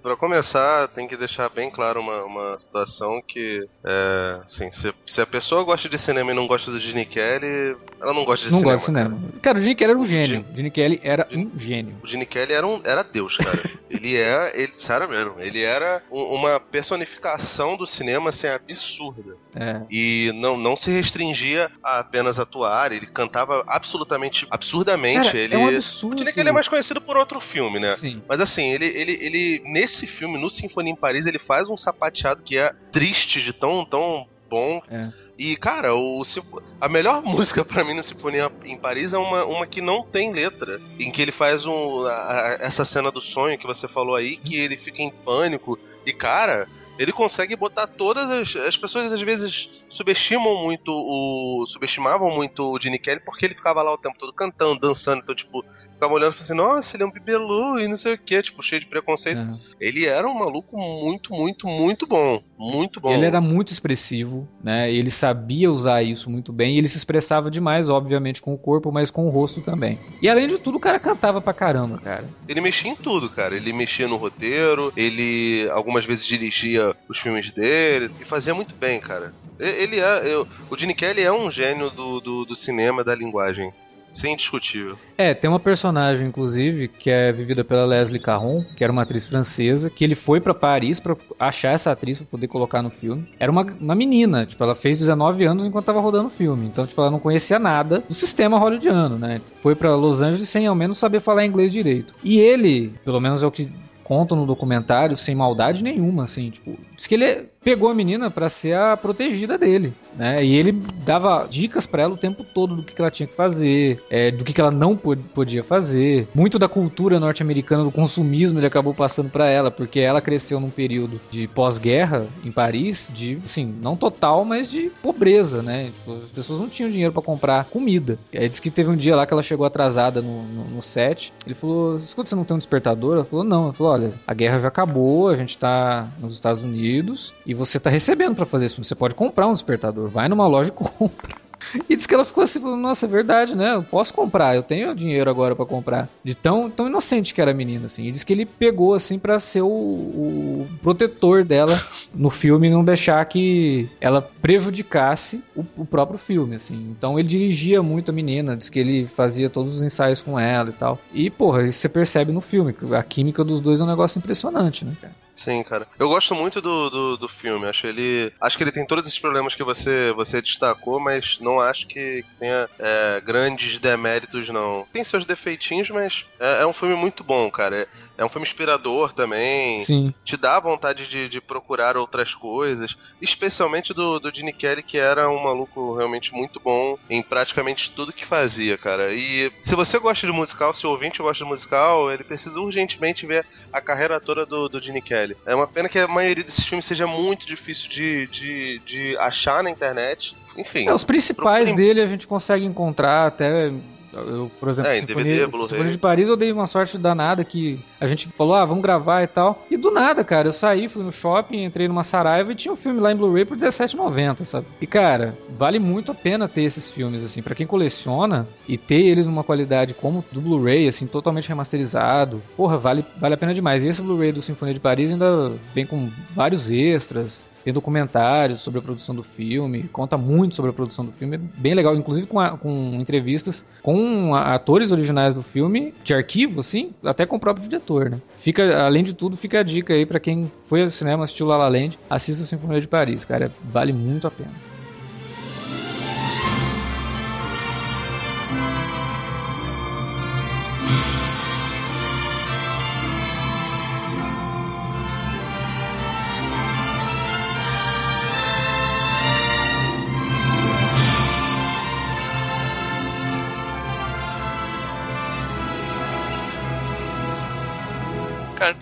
para começar, tem que deixar bem claro uma, uma situação que, é, assim, se, se, a pessoa gosta de cinema e não gosta do Gene Kelly, ela não gosta de não cinema. Não gosta de cinema. Cara. cara, o Gene Kelly era um gênio. O Gene Kelly era um gênio. O Gene Kelly era, um, era Deus, cara. ele é, ele, sério mesmo, ele era um, uma personificação do cinema, assim, absurda. É. E não, não se restringia a apenas atuar, ele cantava absolutamente, absurdamente. Cara, ele, é um absurdo. O Gene Kelly é mais conhecido por outro filme, né? Sim. Mas assim, ele, ele, ele, nesse filme, no Sinfonia em Paris, ele faz um sapateado que é triste de tão, tão bom. É. E, cara, o, a melhor música para mim no Sinfonia em Paris é uma, uma que não tem letra. Em que ele faz um, a, essa cena do sonho que você falou aí, que ele fica em pânico. E, cara, ele consegue botar todas as, as pessoas às vezes subestimam muito o subestimavam muito o Gene Kelly porque ele ficava lá o tempo todo cantando, dançando, então tipo, ficava olhando e assim, nossa, ele é um bibelu e não sei o que, tipo, cheio de preconceito. É. Ele era um maluco muito, muito, muito bom, muito bom. Ele era muito expressivo, né? Ele sabia usar isso muito bem e ele se expressava demais, obviamente, com o corpo, mas com o rosto também. E além de tudo, o cara cantava pra caramba, cara. Ele mexia em tudo, cara. Ele mexia no roteiro, ele algumas vezes dirigia os filmes dele e fazia muito bem, cara. Ele é. Eu, o Gene Kelly é um gênio do, do, do cinema, da linguagem. Sem discutível. É, tem uma personagem, inclusive, que é vivida pela Leslie Caron, que era uma atriz francesa, que ele foi para Paris para achar essa atriz pra poder colocar no filme. Era uma, uma menina, tipo, ela fez 19 anos enquanto tava rodando o filme. Então, tipo, ela não conhecia nada do sistema hollywoodiano, né? Foi para Los Angeles sem ao menos saber falar inglês direito. E ele, pelo menos é o que contam no documentário, sem maldade nenhuma, assim, tipo, diz que ele pegou a menina para ser a protegida dele, né? E ele dava dicas para ela o tempo todo do que, ela tinha que fazer, é, do que, ela não podia fazer. Muito da cultura norte-americana do consumismo ele acabou passando para ela, porque ela cresceu num período de pós-guerra em Paris, de, assim, não total, mas de pobreza, né? Tipo, as pessoas não tinham dinheiro para comprar comida. Aí diz que teve um dia lá que ela chegou atrasada no, no, no set. Ele falou: Escuta, você não tem um despertador? Ela falou: Não. Ele falou: Olha, a guerra já acabou, a gente tá nos Estados Unidos você tá recebendo para fazer isso. Você pode comprar um despertador, vai numa loja e compra. E disse que ela ficou assim, nossa, é verdade, né? Eu posso comprar, eu tenho dinheiro agora para comprar. De tão, tão inocente que era a menina, assim. E disse que ele pegou, assim, para ser o, o, protetor dela no filme e não deixar que ela prejudicasse o, o, próprio filme, assim. Então ele dirigia muito a menina, disse que ele fazia todos os ensaios com ela e tal. E, porra, isso você percebe no filme, que a química dos dois é um negócio impressionante, né, cara? Sim, cara. Eu gosto muito do, do, do, filme. Acho ele. Acho que ele tem todos esses problemas que você, você destacou, mas não acho que tenha é, grandes deméritos, não. Tem seus defeitinhos, mas é, é um filme muito bom, cara. É, é, um filme inspirador também. Sim. Te dá vontade de, de procurar outras coisas. Especialmente do, do Gene Kelly, que era um maluco realmente muito bom em praticamente tudo que fazia, cara. E se você gosta de musical, se o ouvinte gosta de musical, ele precisa urgentemente ver a carreira toda do, do Gene Kelly. É uma pena que a maioria desses filmes seja muito difícil de, de, de achar na internet. Enfim. É, os principais dele a gente consegue encontrar até eu, por exemplo, é, Sinfonia, DVD, Sinfonia de Paris, eu dei uma sorte danada que a gente falou, ah, vamos gravar e tal. E do nada, cara, eu saí, fui no shopping, entrei numa Saraiva e tinha um filme lá em Blu-ray por R$17,90, sabe? E, cara, vale muito a pena ter esses filmes, assim, para quem coleciona e ter eles numa qualidade como do Blu-ray, assim, totalmente remasterizado. Porra, vale, vale a pena demais. E esse Blu-ray do Sinfonia de Paris ainda vem com vários extras tem documentários sobre a produção do filme, conta muito sobre a produção do filme, é bem legal, inclusive com, a, com entrevistas com atores originais do filme, de arquivo, assim, até com o próprio diretor, né? Fica, além de tudo, fica a dica aí para quem foi ao cinema, assistiu La La Land, assista a Sinfonia de Paris, cara, vale muito a pena.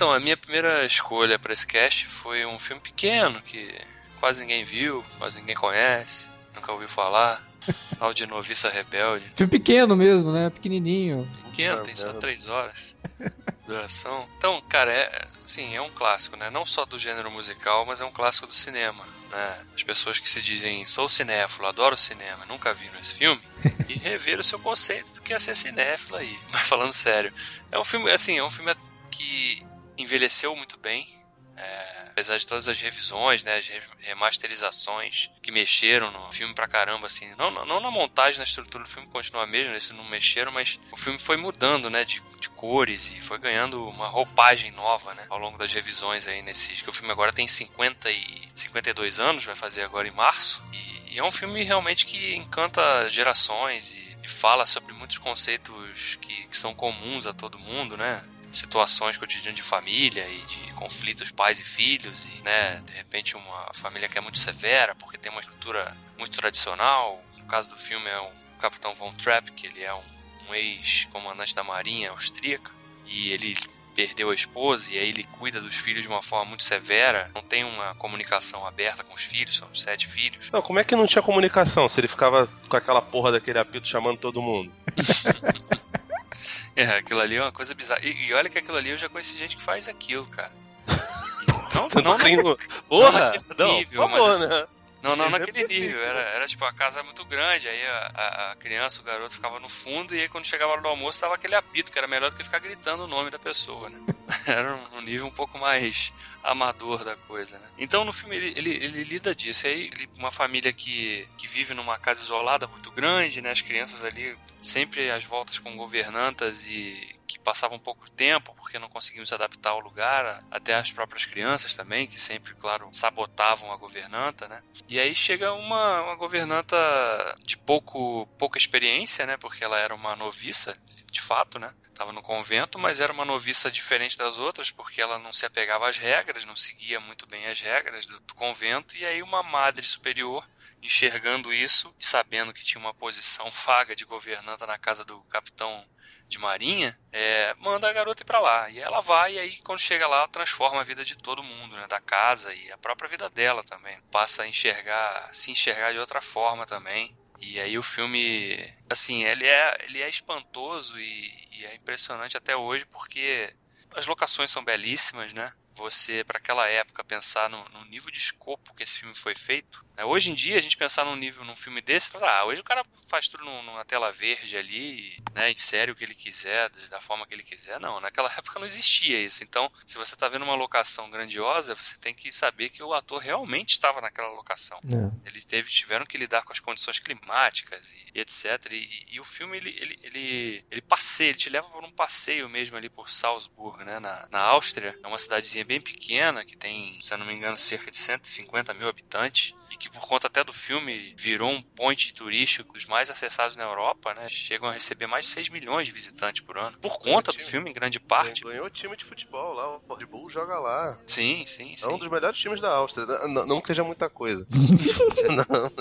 Então, a minha primeira escolha para esse cast foi um filme pequeno que quase ninguém viu, quase ninguém conhece, nunca ouviu falar. Tal de Noviça Rebelde. Filme pequeno mesmo, né? Pequenininho. Pequeno, tem só três horas duração. Então, cara, é, assim, é um clássico, né? Não só do gênero musical, mas é um clássico do cinema. Né? As pessoas que se dizem sou cinéfilo, adoro cinema, nunca viram esse filme, e rever o seu conceito do que é ser cinéfilo aí. Mas falando sério, é um filme, assim, é um filme que envelheceu muito bem. É, apesar de todas as revisões, né, as remasterizações que mexeram no filme pra caramba, assim, não, não na montagem, na estrutura do filme continua mesmo, esses não mexeram, mas o filme foi mudando, né, de, de, cores e foi ganhando uma roupagem nova, né, ao longo das revisões aí nesses, que o filme agora tem 50 e 52 anos, vai fazer agora em março, e, e é um filme realmente que encanta gerações e, e fala sobre muitos conceitos que, que são comuns a todo mundo, né, situações cotidianas de família e de conflitos pais e filhos e, né, de repente uma família que é muito severa porque tem uma estrutura muito tradicional. No caso do filme é o Capitão Von Trapp, que ele é um, um ex-comandante da marinha austríaca e ele perdeu a esposa e aí ele cuida dos filhos de uma forma muito severa, não tem uma comunicação aberta com os filhos, são sete filhos. Não, como é que não tinha comunicação se ele ficava com aquela porra daquele apito chamando todo mundo? É, aquilo ali é uma coisa bizarra. E, e, olha que aquilo ali eu já conheci gente que faz aquilo, cara. não, não, não, Porra! Não, nível, mas, assim, né? Não, não naquele nível. Era, era tipo, a casa muito grande, aí a, a, a, criança, o garoto ficava no fundo, e aí quando chegava no almoço tava aquele apito, que era melhor do que ficar gritando o nome da pessoa, né? Era um nível um pouco mais amador da coisa, né? Então no filme ele, ele, ele lida disso. Aí ele, uma família que, que vive numa casa isolada muito grande, né? As crianças ali sempre às voltas com governantas e que passavam pouco tempo porque não conseguiam se adaptar ao lugar, até as próprias crianças também, que sempre, claro, sabotavam a governanta, né? E aí chega uma, uma governanta de pouco, pouca experiência, né? Porque ela era uma noviça, de fato, né? Estava no convento, mas era uma noviça diferente das outras, porque ela não se apegava às regras, não seguia muito bem as regras do, do convento, e aí uma madre superior enxergando isso e sabendo que tinha uma posição vaga de governanta na casa do capitão de marinha, é, manda a garota ir para lá. E ela vai, e aí quando chega lá, transforma a vida de todo mundo, né? Da casa e a própria vida dela também. Passa a enxergar, se enxergar de outra forma também. E aí o filme, assim, ele é, ele é espantoso e, e é impressionante até hoje porque as locações são belíssimas, né? Você, para aquela época, pensar no, no, nível de escopo que esse filme foi feito. Né? Hoje em dia, a gente pensar num nível, num filme desse, fala, ah, hoje o cara faz tudo numa tela verde ali, né, insere o que ele quiser, da forma que ele quiser. Não, naquela época não existia isso. Então, se você está vendo uma locação grandiosa, você tem que saber que o ator realmente estava naquela locação. É. Eles teve, tiveram que lidar com as condições climáticas e, e etc. E, e, o filme, ele, ele, ele, ele passeia, ele te leva por um passeio mesmo ali por Salzburg, né, na, na Áustria. É uma cidadezinha bem pequena, que tem, se eu não me engano, cerca de 150 mil habitantes e que por conta até do filme virou um point turístico dos mais acessados na Europa, né? Chegam a receber mais de 6 milhões de visitantes por ano. Por conta do filme, em grande parte. Ganhou o time de futebol lá, o Red Bull joga lá. Sim, sim, sim. É um dos melhores times da Áustria. Não, não que seja muita coisa. não,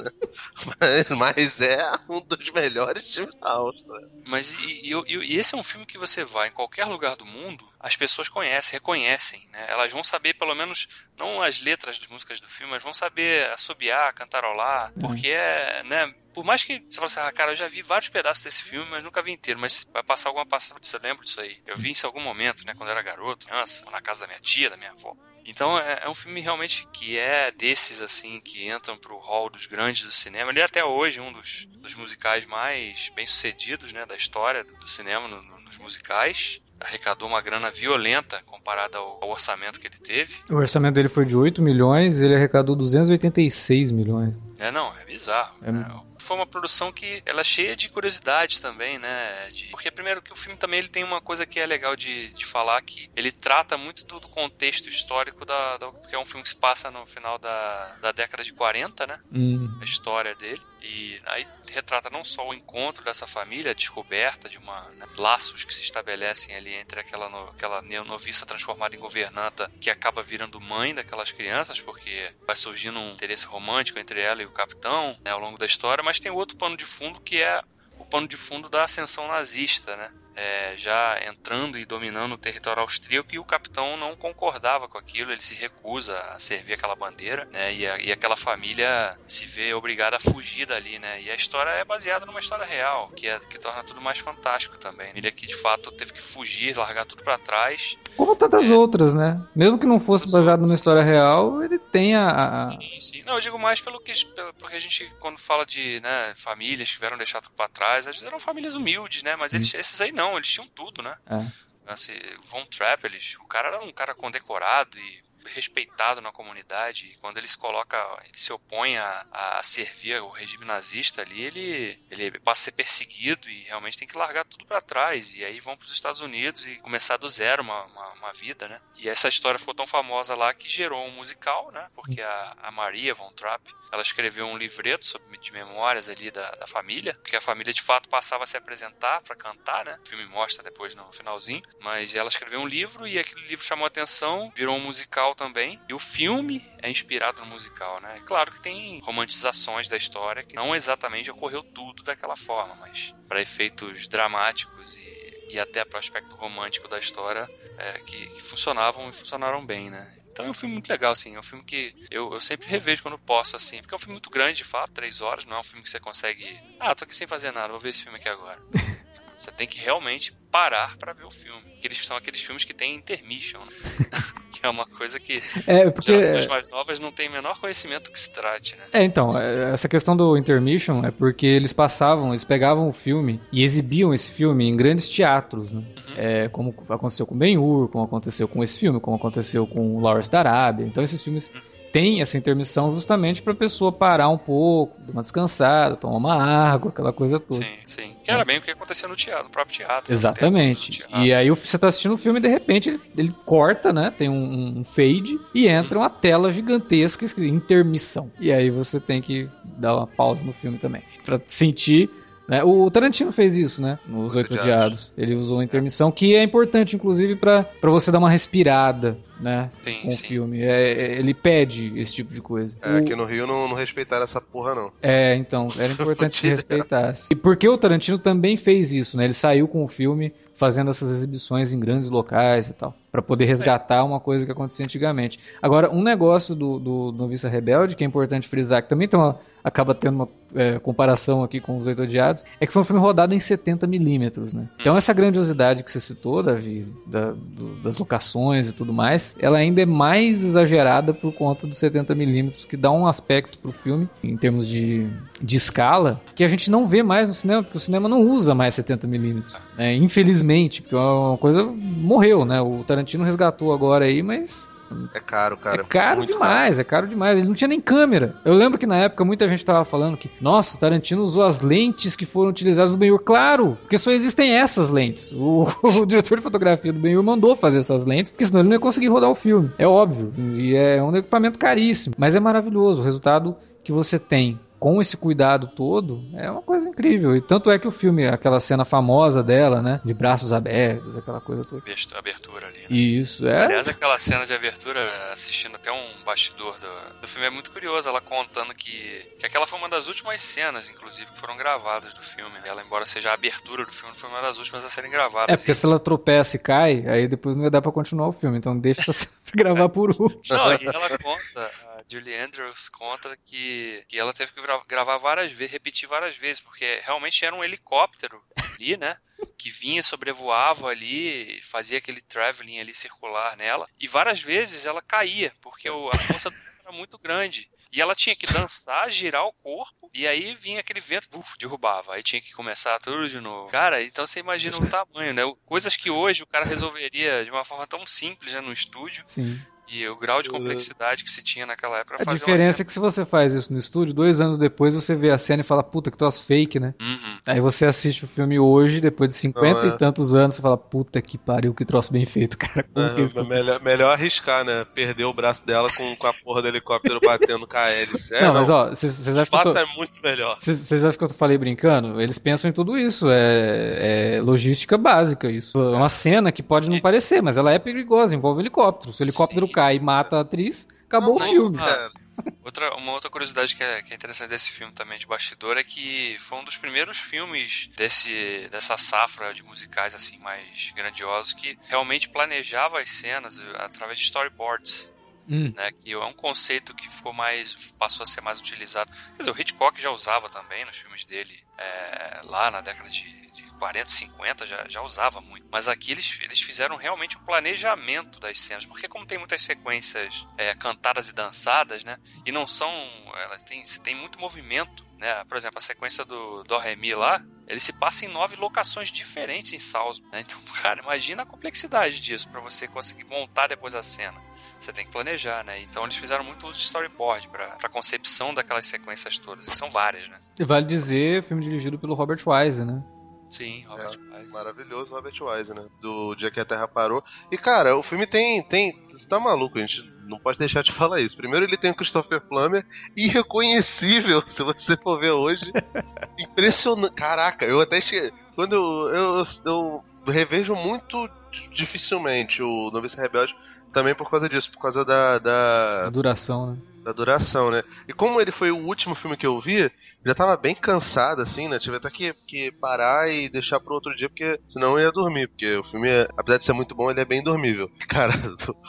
mas, mas, é um dos melhores times da Áustria. Mas e, e, e esse é um filme que você vai em qualquer lugar do mundo, as pessoas conhecem, reconhecem, né? Elas vão saber pelo menos não as letras das músicas do filme, mas vão saber assobiar, cantarolar, uhum. porque é, né, por mais que você fale assim, ah, cara, eu já vi vários pedaços desse filme, mas nunca vi inteiro, mas vai passar alguma passagem, você lembra disso aí? Eu vi isso em algum momento, né, quando eu era garoto, criança, na casa da minha tia, da minha avó. Então é, é, um filme realmente que é desses assim que entram pro hall dos grandes do cinema. Ele é até hoje um dos, dos musicais mais bem sucedidos, né, da história do cinema no, no, nos musicais. Arrecadou uma grana violenta comparada ao, ao orçamento que ele teve. O orçamento dele foi de 8 milhões, ele arrecadou 286 milhões. É, não, é bizarro. É... né? Foi uma produção que ela é cheia de curiosidades também, né? De... Porque primeiro que o filme também ele tem uma coisa que é legal de, de falar que ele trata muito do, do contexto histórico da, da, porque é um filme que se passa no final da, da década de 40, né? Hum. A história dele. E aí retrata não só o encontro dessa família, a descoberta de uma né, laços que se estabelecem ali entre aquela, no, aquela noviça transformada em governanta que acaba virando mãe daquelas crianças, porque vai surgindo um interesse romântico entre ela e o capitão né, ao longo da história, mas tem outro pano de fundo que é o pano de fundo da ascensão nazista, né? É, já entrando e dominando o território austríaco e o capitão não concordava com aquilo, ele se recusa a servir aquela bandeira, né? E, a, e, aquela família se vê obrigada a fugir dali, né? E a história é baseada numa história real, que é que torna tudo mais fantástico também. Ele aqui de fato teve que fugir, largar tudo para trás. Como tantas É. outras, né? Mesmo que não fosse baseado numa história real, ele tem a. a- Sim, sim. Não, eu digo mais pelo que pelo- porque a gente quando fala de né, famílias que tiveram deixado tudo para trás, às vezes eram famílias humildes, né? Mas eles, esses aí não, eles tinham tudo, né? É. Assim, Von Trapp, eles, o cara era um cara condecorado e respeitado na comunidade. E quando ele se coloca, ele se opõe a, a servir o regime nazista ali, ele, ele passa a ser perseguido e realmente tem que largar tudo para trás. E aí vão para os Estados Unidos e começar do zero uma, uma, uma vida, né? E essa história ficou tão famosa lá que gerou um musical, né? Porque a, a Maria Von Trapp, ela escreveu um livreto sobre, de memórias ali da, da família, porque a família de fato passava a se apresentar para cantar, né? O filme mostra depois no finalzinho, mas ela escreveu um livro e aquele livro chamou atenção, virou um musical também, e o filme é inspirado no musical, né? Claro que tem romantizações da história que não exatamente ocorreu tudo daquela forma, mas para efeitos dramáticos e, e até para o aspecto romântico da história é, que, que funcionavam e funcionaram bem, né? Então é um filme muito legal, assim. É um filme que eu, eu sempre revejo quando posso, assim. Porque é um filme muito grande, de fato, três horas. Não é um filme que você consegue. Ah, tô aqui sem fazer nada, vou ver esse filme aqui agora. Você tem que realmente parar pra ver o filme. Aqueles são aqueles filmes que tem intermission, né? que é uma coisa que É, porque. gerações mais novas não têm o menor conhecimento que se trate, né? É, então, é, essa questão do intermission é porque eles passavam, eles pegavam o filme e exibiam esse filme em grandes teatros, né? É, como aconteceu com Ben-Hur, como aconteceu com esse filme, como aconteceu com Lawrence da Arábia. Então esses filmes têm essa intermissão justamente pra pessoa parar um pouco, dar uma descansada, tomar uma água, aquela coisa toda. Sim, sim. Que era bem o que acontecia no teatro, no próprio teatro. Exatamente. No teatro. E aí você tá assistindo o filme e de repente ele, ele corta, né? Tem um, um fade e entra uma tela gigantesca escrita intermissão. E aí você tem que dar uma pausa no filme também. Pra sentir. Né? O Tarantino fez isso, né? Nos Oito Oito Odiados. Odiados. Ele usou a intermissão, que é importante, inclusive, pra pra você dar uma respirada, né? Sim, Com o sim. filme. É, é- ele pede esse tipo de coisa. É, O- aqui no Rio não, não respeitaram essa porra, não. é, então, era importante que respeitasse. E porque o Tarantino também fez isso, né? Ele saiu com o filme fazendo essas exibições em grandes locais e tal, Pra poder resgatar uma coisa que acontecia antigamente. Agora, um negócio do, do Noviça Rebelde, que é importante frisar, que também tem uma- acaba tendo uma é, comparação aqui com os Oito Odiados, é que foi um filme rodado em 70mm, né? Então essa grandiosidade que você citou, Davi, da- do- das locações e tudo mais, ela ainda é mais exagerada por conta dos 70mm, que dá um aspecto pro filme, em termos de, de escala, que a gente não vê mais no cinema, porque o cinema não usa mais 70mm. Né? Infelizmente, porque é uma coisa morreu, né? O Tarantino resgatou agora aí, mas É caro, cara. é caro demais, é caro demais. Ele não tinha nem câmera. Eu lembro que na época muita gente tava falando que, nossa, o Tarantino usou as lentes que foram utilizadas no Ben-Hur. Claro, porque só existem essas lentes. O, o diretor de fotografia do Ben-Hur mandou fazer essas lentes, porque senão ele não ia conseguir rodar o filme. É óbvio. E é um equipamento caríssimo. Mas é maravilhoso. O resultado que você tem com esse cuidado todo é uma coisa incrível. E tanto é que o filme, aquela cena famosa dela, né? De braços abertos, aquela coisa toda. Abertura ali. né? Isso, é. Aliás, aquela cena de abertura, assistindo até um bastidor do, do filme, é muito curioso. Ela contando que, que aquela foi uma das últimas cenas, inclusive, que foram gravadas do filme. Ela, embora seja a abertura do filme, foi uma das últimas a serem gravadas. É, porque se ela tropeça e cai, aí depois não ia dar pra continuar o filme. Então deixa essa gravar por último. Não, e ela conta, Julie Andrews conta que, que ela teve que gra- gravar várias vezes, repetir várias vezes, porque realmente era um helicóptero ali, né? Que vinha, sobrevoava ali, fazia aquele traveling ali circular nela. E várias vezes ela caía, porque a força era muito grande. E ela tinha que dançar, girar o corpo, e aí vinha aquele vento, uf, derrubava. Aí tinha que começar tudo de novo. Cara, então você imagina o tamanho, né? Coisas que hoje o cara resolveria de uma forma tão simples né, no estúdio. Sim. E o grau de complexidade que se tinha naquela época. A diferença é que se você faz isso no estúdio, dois anos depois você vê a cena e fala, puta, que troço fake, né? Uhum. Aí você assiste o filme hoje, depois de 50 Não, é. e tantos anos, você fala, puta que pariu, que troço bem feito, cara. Como é, que é isso melhor, melhor arriscar, né? Perder o braço dela com, com a porra do helicóptero batendo com a hélice. É, não, não, mas ó, vocês acham que eu tô... é muito melhor. Vocês acham que eu falei brincando? Eles pensam em tudo isso. É, é logística básica. Isso é uma cena que pode não parecer, mas ela é perigosa, envolve helicóptero. Se o helicóptero Sim. E mata a atriz, acabou não, o filme. Ah, outra, uma outra curiosidade que é, que é, interessante desse filme também de bastidor é que foi um dos primeiros filmes desse, dessa safra de musicais assim mais grandiosos que realmente planejava as cenas através de storyboards. Hum. Né, que é um conceito que ficou mais passou a ser mais utilizado. Quer dizer, o Hitchcock já usava também nos filmes dele é, lá na década de, de 40, 50 já, já usava muito. Mas aqui eles, eles fizeram realmente um planejamento das cenas, porque como tem muitas sequências é, cantadas e dançadas, né? E não são. Elas têm, tem muito movimento. Né? Por exemplo, a sequência do Do Re Mi lá, ele se passa em nove locações diferentes em Salzburg. Né? Então, cara, imagina a complexidade disso para você conseguir montar depois a cena você tem que planejar, né? Então eles fizeram muito uso de storyboard para a concepção daquelas sequências todas, que são várias, né? E vale dizer, filme dirigido pelo Robert Wise, né? Sim, Robert é, Wise. Maravilhoso Robert Wise, né? Do dia que a Terra parou. E cara, o filme tem. tem você tá maluco, a gente não pode deixar de falar isso. Primeiro ele tem o Christopher Plummer, irreconhecível, se você for ver hoje. Impressionante. Caraca, eu até cheguei. Quando eu, eu, eu revejo muito dificilmente o Novice Rebelde, também por causa disso, por causa da. da... A duração, né? Da duração, né? E como ele foi o último filme que eu vi, já tava bem cansado, assim, né? Tive até que, que parar e deixar pro outro dia, porque senão eu ia dormir. Porque o filme, apesar de ser muito bom, ele é bem dormível. Cara,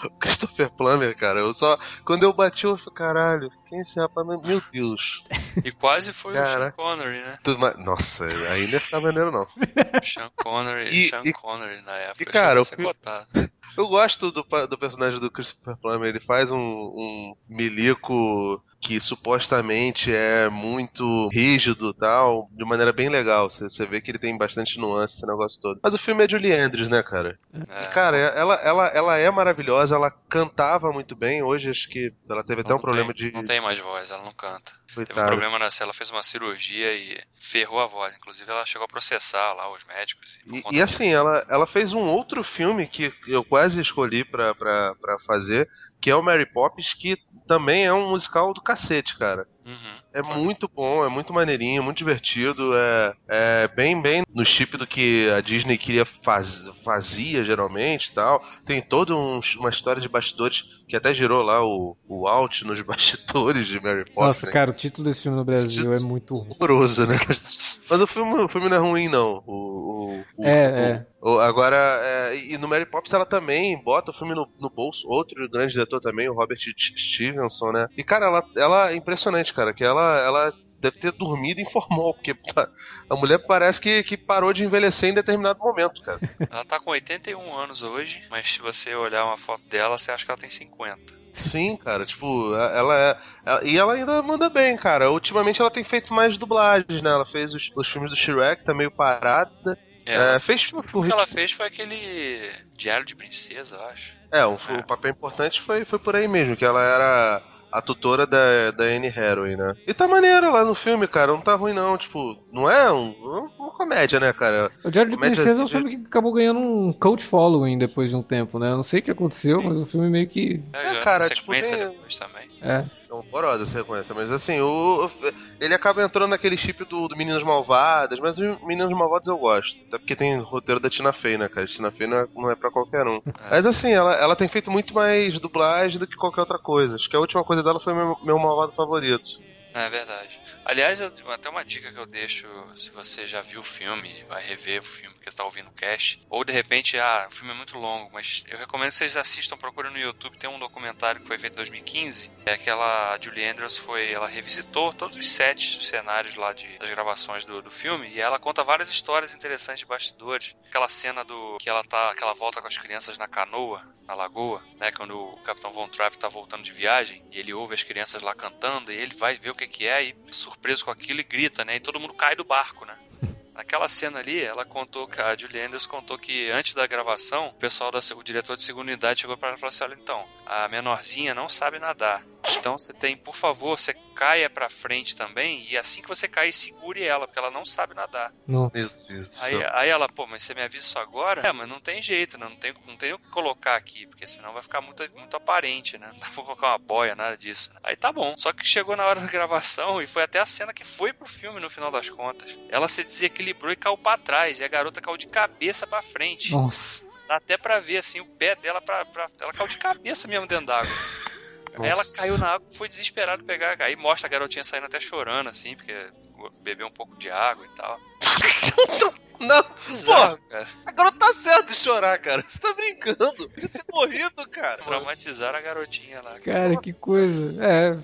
o Christopher Plummer, cara, eu só. Quando eu bati, eu falei, caralho, quem é esse rapaz? Meu Deus. E quase foi cara, o Sean Connery, né? Tudo mais... Nossa, ia ficar maneiro, não. Sean Connery, e, Sean e, Connery na época. E, cara, eu, eu gosto do, do personagem do Christopher Plummer. Ele faz um, um milico o que supostamente é muito rígido tal, de maneira bem legal. Você vê que ele tem bastante nuance esse negócio todo. Mas o filme é Julie Andrews, né, cara? É. E, cara, ela, ela, ela é maravilhosa, ela cantava muito bem. Hoje acho que ela teve até um problema de. Não tem mais voz, ela não canta. Coitado. Teve um problema na ela fez uma cirurgia e ferrou a voz. Inclusive, ela chegou a processar lá os médicos. E, e assim, ela, ela fez um outro filme que eu quase escolhi pra fazer, que é o Mary Poppins, que também é um musical do cacete, cara. Uhum. É muito bom, é muito maneirinho, muito divertido, é, é bem, bem no chip do que a Disney queria faz, fazia geralmente e tal. Tem toda um, uma história de bastidores que até gerou lá o, o alt nos bastidores de Mary Poppins. Nossa, né? cara, o título desse filme no Brasil é muito horroroso, né? Mas o filme, o filme não é ruim, não. O, o, o é, é. Agora, é, e no Mary Poppins ela também bota o filme no, no, bolso. Outro grande diretor também, o Robert Stevenson, né? E, cara, ela, ela é impressionante, cara, que ela, ela deve ter dormido em formol, porque a mulher parece que, que parou de envelhecer em determinado momento, cara. Ela tá com 81 anos hoje, mas se você olhar uma foto dela, você acha que ela tem 50. Sim, cara, tipo, ela é. Ela, e ela ainda manda bem, cara. Ultimamente ela tem feito mais dublagens, né? Ela fez os, os filmes do Shrek, tá meio parada. É, é, fez, o filme que ela fez foi aquele Diário de Princesa, eu acho. É, o, é. o papel importante foi, foi por aí mesmo, que ela era a tutora da, da Anne Hathaway, né? E tá maneiro lá no filme, cara, não tá ruim não, tipo, não é um, uma comédia, né, cara? O Diário de Princesa é um filme que acabou ganhando um cult following depois de um tempo, né? Eu não sei o que aconteceu, Sim. mas o filme meio que... É, é cara, tipo, tem... depois também. É. É horrorosa essa sequência, mas assim, o, ele acaba entrando naquele chip do, do Meninos Malvadas, mas os Meninos Malvados eu gosto. Até porque tem roteiro da Tina Fey, né, cara? Tina Fey não é, não é pra qualquer um. É. Mas assim, ela, ela tem feito muito mais dublagem do que qualquer outra coisa. Acho que a última coisa dela foi meu, meu malvado favorito. É verdade. Aliás, até uma dica que eu deixo, se você já viu o filme, vai rever o filme que está ouvindo o cast, ou de repente, ah, o filme é muito longo, mas eu recomendo que vocês assistam, procurem no YouTube, tem um documentário que foi feito em 2015, é aquela Julie Andrews foi, ela revisitou todos os sete cenários lá de, das gravações do, do filme, e ela conta várias histórias interessantes de bastidores. Aquela cena do que ela tá, que ela volta com as crianças na canoa, na lagoa, né, quando o Capitão Von Trapp tá voltando de viagem, e ele ouve as crianças lá cantando, e ele vai ver o que que é, e surpreso com aquilo, e grita, né? E todo mundo cai do barco, né? Naquela cena ali, ela contou que a Julie Andrews contou que antes da gravação, o pessoal da o diretor de segunda unidade chegou para ela e falou assim: "Olha, então, a menorzinha não sabe nadar. Então você tem, por favor, você caia para frente também e assim que você cair, segure ela, porque ela não sabe nadar. Nossa. Meu Deus. Aí, aí ela, pô, mas você me avisa isso agora? É, mas não tem jeito, né? Não tem, não tem o que colocar aqui, porque senão vai ficar muito, muito aparente, né? Não dá pra colocar uma boia, nada disso. Aí tá bom. Só que chegou na hora da gravação e foi até a cena que foi pro filme no final das contas. Ela se desequilibrou e caiu pra trás, e a garota caiu de cabeça para frente. Nossa. Dá até pra ver, assim, o pé dela pra, pra... Ela caiu de cabeça mesmo dentro d'água. Aí ela caiu na água e foi desesperado pegar. Aí mostra a garotinha saindo até chorando, assim, porque bebeu um pouco de água e tal. Não, Bizarro, pô, cara. a garota tá certo de chorar, cara. Você tá brincando. Podia ter morrido, cara. Traumatizaram a garotinha lá. Cara, que coisa. É,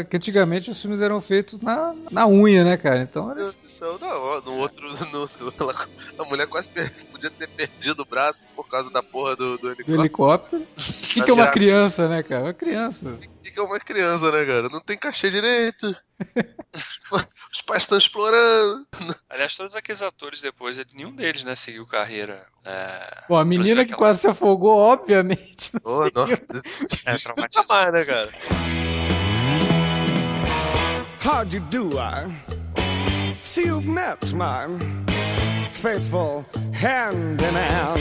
é que antigamente os filmes eram feitos na, na unha, né, cara? Então Meu era Deus do céu, não, ó, no outro, no, no- ela- a mulher quase podia ter perdido o braço por causa da porra do, do do helicóptero. helicóptero. O que, que é uma criança, né, cara? Uma criança. Que é uma criança, né, cara? Não tem cachê direito. Os pais estão explorando. Aliás, todos aqueles atores depois, nenhum deles, né, seguiu carreira. É, Bom, a menina que aquela- quase se afogou, obviamente. Não Oh, é traumatizado. mais, né, cara? How'd you do, I? See, you've met my faithful handyman.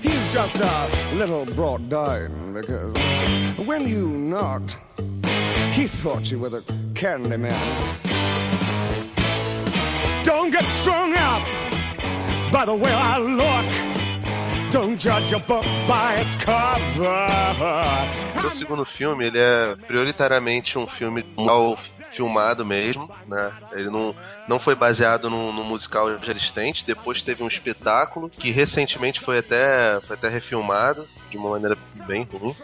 He's just a little brought down because when you knocked, he thought you were the candy man. Don't get strung up by the way I look. Don't judge a book by its cover. O segundo filme, ele é prioritariamente um filme musical filmado mesmo, né? Ele não, não foi baseado no, no musical já existente. Depois teve um espetáculo que recentemente foi até, foi até refilmado de uma maneira bem ruim.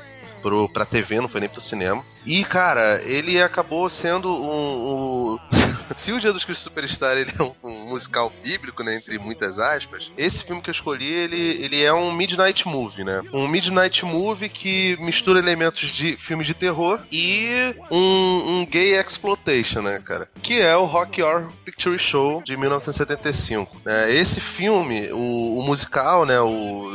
Pro, pra TV, não foi nem pro cinema. E, cara, ele acabou sendo um. um- Se o Jesus Cristo Superstar ele é um, um musical bíblico, né? Entre muitas aspas, esse filme que eu escolhi, ele, ele é um Midnight Movie, né? Um Midnight Movie que mistura elementos de filme de terror e um, um gay exploitation, né, cara? Que é o Rock Horror Picture Show de 1975. né? esse filme, o, o musical, né? O,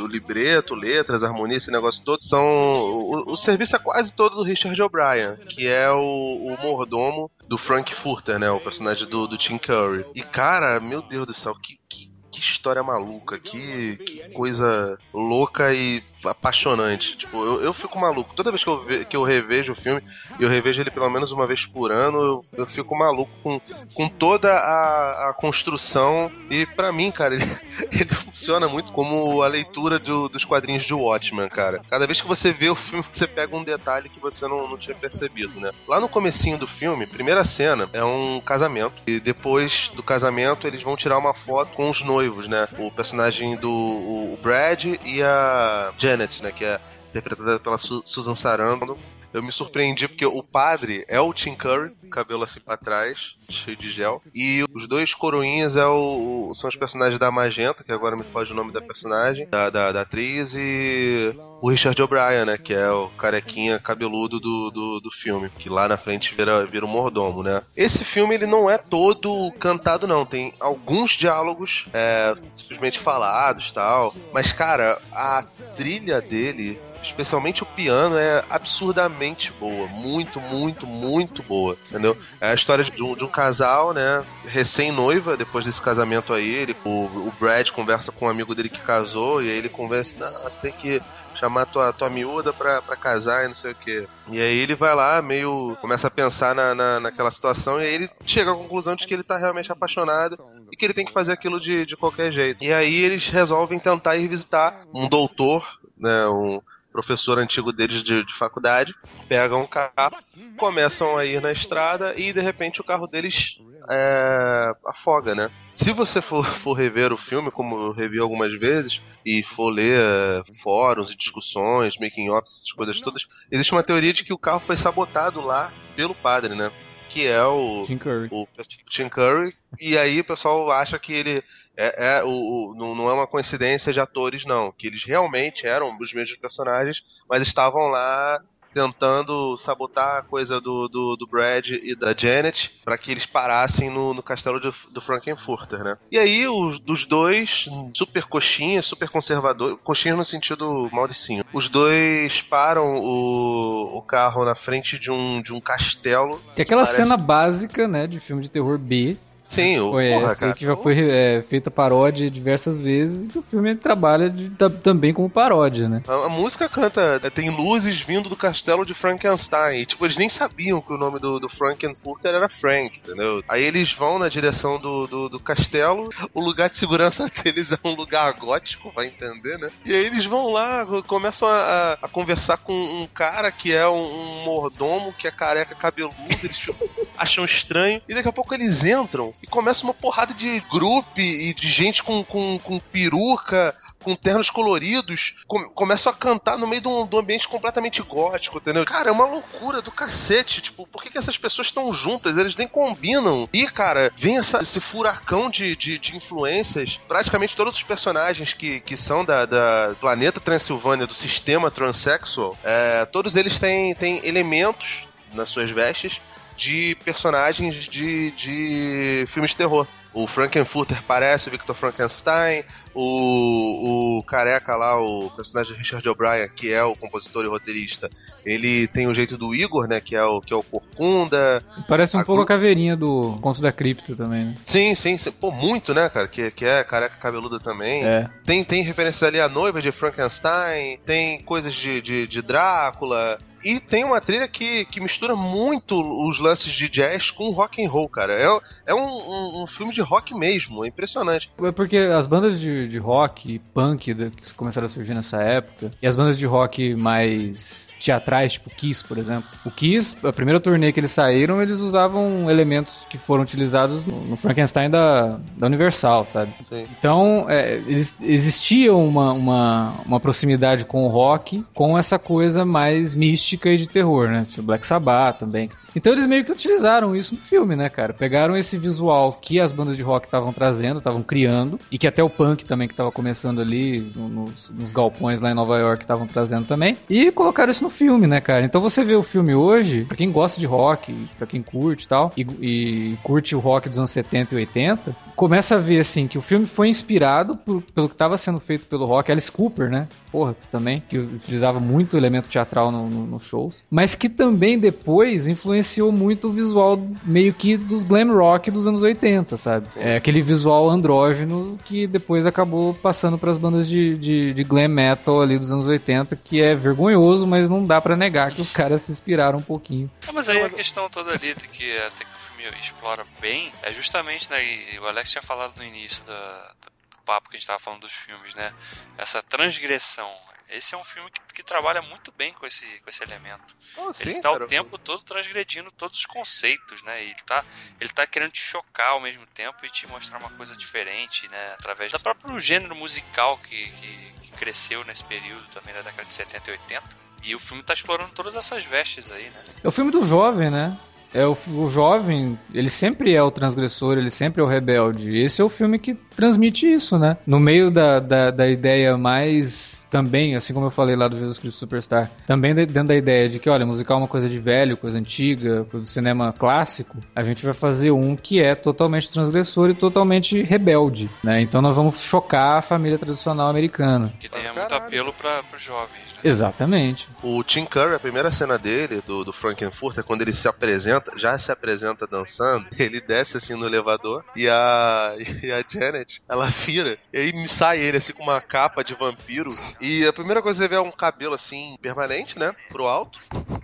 o libreto, letras, harmonia, esse negócio todo, são. O, o serviço é quase todo do Richard O'Brien, que é o, o mordomo do Frank Furter, né? O personagem do, do Tim Curry. E, cara, meu Deus do céu, que, que, que história maluca, que, que coisa louca e apaixonante. Tipo, eu, eu fico maluco. Toda vez que eu, ve- que eu revejo o filme, e eu revejo ele pelo menos uma vez por ano, eu, eu fico maluco com, com toda a, a construção. E pra mim, cara, ele, ele funciona muito como a leitura do- dos quadrinhos de Watchmen, cara. Cada vez que você vê o filme, você pega um detalhe que você não, não tinha percebido, né? Lá no comecinho do filme, primeira cena é um casamento. E depois do casamento, eles vão tirar uma foto com os noivos, né? O personagem do o Brad e a Janet, né? Que é interpretada pela Su- Susan Sarandon. Eu me surpreendi porque o padre é o Tim Curry, cabelo assim pra trás, cheio de gel. E os dois coroinhas é o, são os personagens da Magenta, que agora me foge o nome da personagem, da, da, da atriz, e o Richard O'Brien, né? Que é o carequinha cabeludo do, do, do filme, que lá na frente vira, vira o mordomo, né? Esse filme, ele não é todo cantado, não. Tem alguns diálogos é, simplesmente falados tal. Mas, cara, a trilha dele especialmente o piano, é absurdamente boa. Muito, muito, muito boa. Entendeu? É a história de um, de um casal, né? Recém-noiva, depois desse casamento aí. Ele, o, o Brad conversa com um amigo dele que casou, e aí ele conversa: Não, você tem que chamar tua, tua miúda pra, pra casar e não sei o que. E aí ele vai lá, meio. começa a pensar na, na, naquela situação, e aí ele chega à conclusão de que ele tá realmente apaixonado e que ele tem que fazer aquilo de, de qualquer jeito. E aí eles resolvem tentar ir visitar um doutor, né? Um, professor antigo deles de, de faculdade, pegam um carro, começam a ir na estrada e de repente o carro deles é, afoga, né? Se você for, for rever o filme, como eu revi algumas vezes, e for ler é, fóruns e discussões, making-offs, essas coisas todas, existe uma teoria de que o carro foi sabotado lá pelo padre, né? Que é o Tim Curry. o Tim Curry, e aí o pessoal acha que ele é, é o, o- não, não é uma coincidência de atores, não. Que eles realmente eram os mesmos personagens, mas estavam lá tentando sabotar a coisa do, do, do Brad e da Janet para que eles parassem no, no castelo do, do Frankenfurter, né? E aí os dos dois, super coxinhas, super conservador, coxinhas no sentido Mauricinho. Os dois param o, o carro na frente de um, de um castelo. Que é aquela Parece- cena básica, né, de filme de terror B. Sim, o Conhece, porra, que já foi é, feita paródia diversas vezes e que o filme trabalha de- ta- também como paródia, né? A, a música canta, é, tem luzes vindo do castelo de Frankenstein. E, tipo, eles nem sabiam que o nome do, do Frankenfurter era Frank, entendeu? Aí eles vão na direção do, do, do castelo. O lugar de segurança deles é um lugar gótico, vai entender, né? E aí eles vão lá, começam a, a- a conversar com um cara que é um, um mordomo, que é careca cabeludo. Eles acham estranho. E daqui a pouco eles entram e começa uma porrada de grupo e de gente com, com, com peruca, com ternos coloridos, com- começam a cantar no meio de um, de um ambiente completamente gótico, entendeu? Cara, é uma loucura do cacete. Tipo, por que, que essas pessoas estão juntas? Eles nem combinam. E, cara, vem essa- esse furacão de, de, de influências. Praticamente todos os personagens que, que são da, da planeta Transilvânia, do sistema transexual, é, todos eles têm, têm elementos nas suas vestes de personagens de, de filmes de terror. O Frankenfurter parece o Victor Frankenstein, o, o careca lá, o personagem de Richard O'Brien, que é o compositor e roteirista, ele tem o jeito do Igor, né, que é o, que é o Corcunda. Parece um A pouco gru- a caveirinha do Conto da Cripta também, né? Sim, sim, sim. pô, muito, né, cara, que, que é careca cabeluda também. É. Tem, tem referência ali à noiva de Frankenstein, tem coisas de, de, de Drácula. E tem uma trilha que, que mistura muito os lances de jazz com rock and roll, cara. É, é um, um, um filme de rock mesmo, é impressionante. É porque as bandas de, de rock e punk que começaram a surgir nessa época, e as bandas de rock mais teatrais, tipo Kiss, por exemplo. O Kiss, a primeira turnê que eles saíram, eles usavam elementos que foram utilizados no, no Frankenstein da, da Universal, sabe? Sim. Então, é, ex- existia uma, uma, uma proximidade com o rock, com essa coisa mais mística e de terror, né? Tipo Black Sabbath também. Então eles meio que utilizaram isso no filme, né, cara? Pegaram esse visual que as bandas de rock estavam trazendo, estavam criando, e que até o punk também, que estava começando ali no- nos, nos galpões lá em Nova York, estavam trazendo também, e colocaram isso no filme, né, cara? Então você vê o filme hoje, pra quem gosta de rock, pra quem curte e tal, e, e curte o rock dos anos 70 e 80, começa a ver, assim, que o filme foi inspirado por- pelo que estava sendo feito pelo rock, Alice Cooper, né? Porra, também, que utilizava muito elemento teatral no- no- nos shows, mas que também depois influenciou muito o visual meio que dos glam rock dos anos 80, sabe? É aquele visual andrógeno que depois acabou passando para as bandas de, de, de glam metal ali dos anos 80, que é vergonhoso, mas não dá pra negar que os caras se inspiraram um pouquinho. Ah, mas aí a questão toda ali que até que o filme explora bem é justamente, né, o Alex tinha falado no início da- do papo que a gente tava falando dos filmes, né, essa transgressão. Esse é um filme que, que trabalha muito bem com esse, com esse elemento. Oh, Ele sim, tá cara. o tempo todo transgredindo todos os conceitos, né? Ele tá, ele tá querendo te chocar ao mesmo tempo e te mostrar uma coisa diferente, né? Através do próprio gênero musical que, que, que cresceu nesse período também da década de 70 e 80. E o filme tá explorando todas essas vestes aí, né? É o filme do jovem, né? É o, o jovem, ele sempre é o transgressor, ele sempre é o rebelde. Esse é o filme que transmite isso, né? No meio da, da, da ideia mais também, assim como eu falei lá do Jesus Cristo Superstar, também de- dentro da ideia de que, olha, musical é uma coisa de velho, coisa antiga, coisa do cinema clássico, a gente vai fazer um que é totalmente transgressor e totalmente rebelde, né? Então nós vamos chocar a família tradicional americana. Que tem Ah, muito apelo para os jovens, né? Exatamente. O Tim Curry, a primeira cena dele, do, do Frankenfurter, quando ele se apresenta, já se apresenta dançando, ele desce assim no elevador e a, e a Janet, ela vira, e aí sai ele assim com uma capa de vampiro. E a primeira coisa que você vê é um cabelo assim, permanente, né? Pro alto,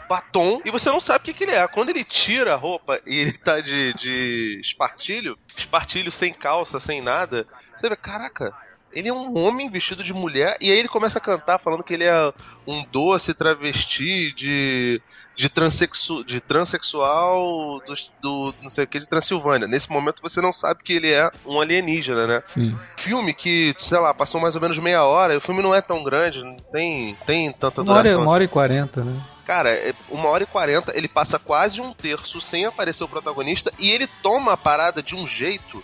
batom, e você não sabe o que, que ele é. Quando ele tira a roupa e ele tá de, de espartilho, espartilho sem calça, sem nada, você vê, caraca. Ele é um homem vestido de mulher e aí ele começa a cantar falando que ele é um doce travesti de de, transexu, de transexual do, do não sei o que de Transilvânia. Nesse momento você não sabe que ele é um alienígena, né? Sim. Filme que, sei lá, passou mais ou menos meia hora, o filme não é tão grande, não tem, tem tanta Uma hora, duração. uma hora e quarenta, né? Cara, é uma hora e quarenta, ele passa quase um terço sem aparecer o protagonista e ele toma a parada de um jeito.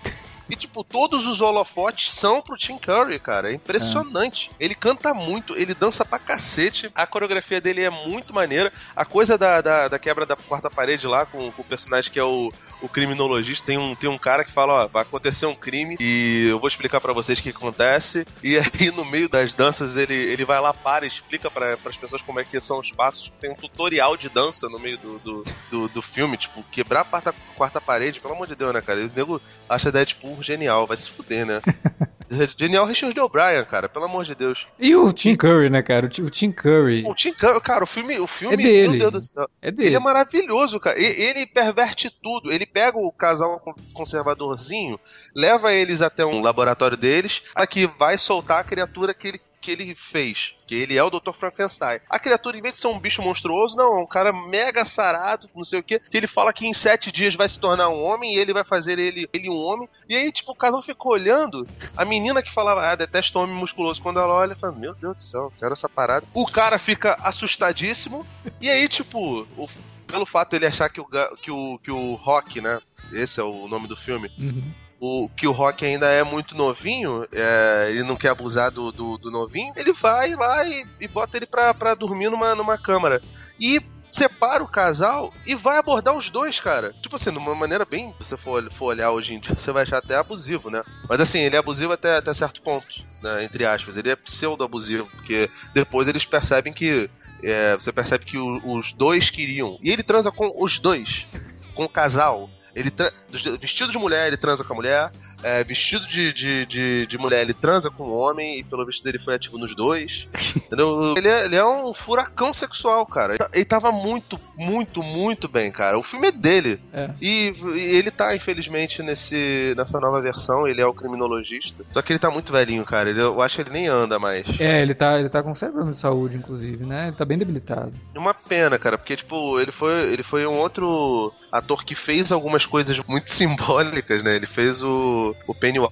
E, tipo, todos os holofotes são pro Tim Curry, cara. É impressionante. Ele canta muito, ele dança pra cacete. A coreografia dele é muito maneira. A coisa da, da, da quebra da quarta parede lá com, com o personagem que é o, o criminologista. Tem um, tem um cara que fala: Ó, vai acontecer um crime e eu vou explicar para vocês o que acontece. E aí, no meio das danças, ele, ele vai lá, para explica para as pessoas como é que são os passos. Tem um tutorial de dança no meio do, do, do, do filme, tipo, quebrar a quarta, quarta parede, pelo amor de Deus, né, cara? O nego acha Deadpool genial, vai se fuder, né? Genial Richard O'Brien, cara, pelo amor de Deus. E o Tim Curry, né, cara? O Ti- O Tim Curry. O Tim Curry, cara, o filme, o filme, É dele. meu Deus do céu. É Ele dele. é maravilhoso, cara. Ele perverte tudo. Ele pega o casal con- conservadorzinho, leva eles até um laboratório deles, aqui vai soltar a criatura que ele, que ele fez. Que ele é o Dr. Frankenstein. A criatura, em vez de ser um bicho monstruoso, não, é um cara mega sarado, não sei o que. Que ele fala que em sete dias vai se tornar um homem e ele vai fazer ele, ele um homem. E aí, tipo, o casal fica olhando. A menina que falava, ah, detesto homem musculoso. Quando ela olha, fala, meu Deus do céu, quero essa parada. O cara fica assustadíssimo. E aí, tipo, o- pelo fato dele achar que o, que o, que o Rock, né? Esse é o nome do filme. Uhum. O, que o Rock ainda é muito novinho, é, ele não quer abusar do, do, do novinho, ele vai lá e, e bota ele pra, pra dormir numa, numa câmara. E separa o casal e vai abordar os dois, cara. Tipo assim, de uma maneira bem, se você for, for olhar hoje em dia, você vai achar até abusivo, né? Mas assim, ele é abusivo até, até certo ponto, né? Entre aspas. Ele é pseudo-abusivo, porque depois eles percebem que. é, você percebe que o- os dois queriam. E ele transa com os dois. Com o casal. Ele tra- vestido de mulher, ele transa com a mulher. É, vestido de, de, de, de mulher, ele transa com o homem. E pelo visto dele foi ativo nos dois. Entendeu? Ele é, ele é um furacão sexual, cara. Ele tava muito, muito, muito bem, cara. O filme é dele. É. E, e ele tá, infelizmente, nesse, nessa nova versão. Ele é o criminologista. Só que ele tá muito velhinho, cara. Ele- eu acho que ele nem anda mais. É, ele tá, ele tá com sério problema de saúde, inclusive, né? Ele tá bem debilitado. É uma pena, cara, porque, tipo, ele foi, ele foi um outro ator que fez algumas coisas muito simbólicas, né? Ele fez o, o Pennywise,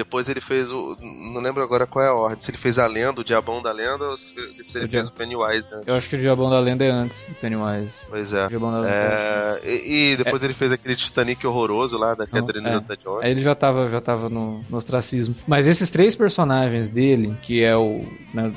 depois ele fez o. Não lembro agora qual é a ordem. Se ele fez a lenda, o Diabão da Lenda, ou se se ele O fez o Pennywise, né? Eu acho que o Diabão da Lenda é antes do Pennywise. Pois é. Lenda. É, e, e depois ele fez aquele Titanic horroroso lá, da Não, Catherine é. Zeta-Jones. Aí ele já tava, já tava no, no ostracismo. Mas esses três personagens dele, que é o, né,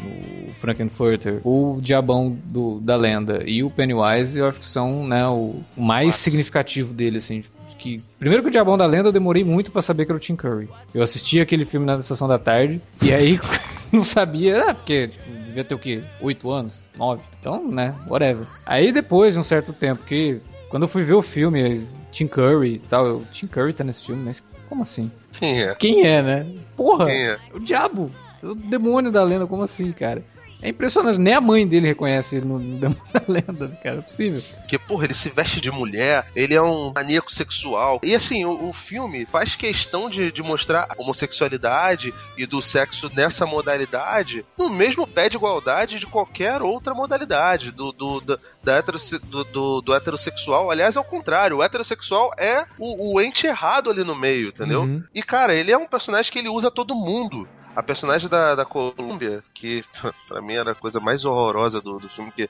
o Frankenfurter, o Diabão do, da lenda e o Pennywise, eu acho que são né, o, o mais Nossa. significativo dele, assim. Que, primeiro que o Diabão da Lenda eu demorei muito pra saber que era o Tim Curry. Eu assisti aquele filme na sessão da tarde, e aí não sabia, ah, porque tipo, devia ter o quê? Oito anos? Nove? Então, né, whatever. Aí depois de um certo tempo, que quando eu fui ver o filme, Tim Curry e tal, eu, Tim Curry tá nesse filme, mas como assim? Quem é? Quem é, né? Porra! Quem é? O diabo! O demônio da lenda, como assim, cara? É impressionante, nem a mãe dele reconhece ele no, no demônio da lenda, cara, é possível. Porque, porra, ele se veste de mulher, ele é um maníaco sexual. E assim, o, o filme faz questão de, de mostrar a homossexualidade e do sexo nessa modalidade no mesmo pé de igualdade de qualquer outra modalidade. Do, do, da- da heterosse- do, do, do heterossexual. Aliás, é o contrário. O heterossexual é o, o ente errado ali no meio, entendeu? Uhum. E, cara, ele é um personagem que ele usa todo mundo. A personagem da, da Colômbia, que pra mim era a coisa mais horrorosa do, do filme, que a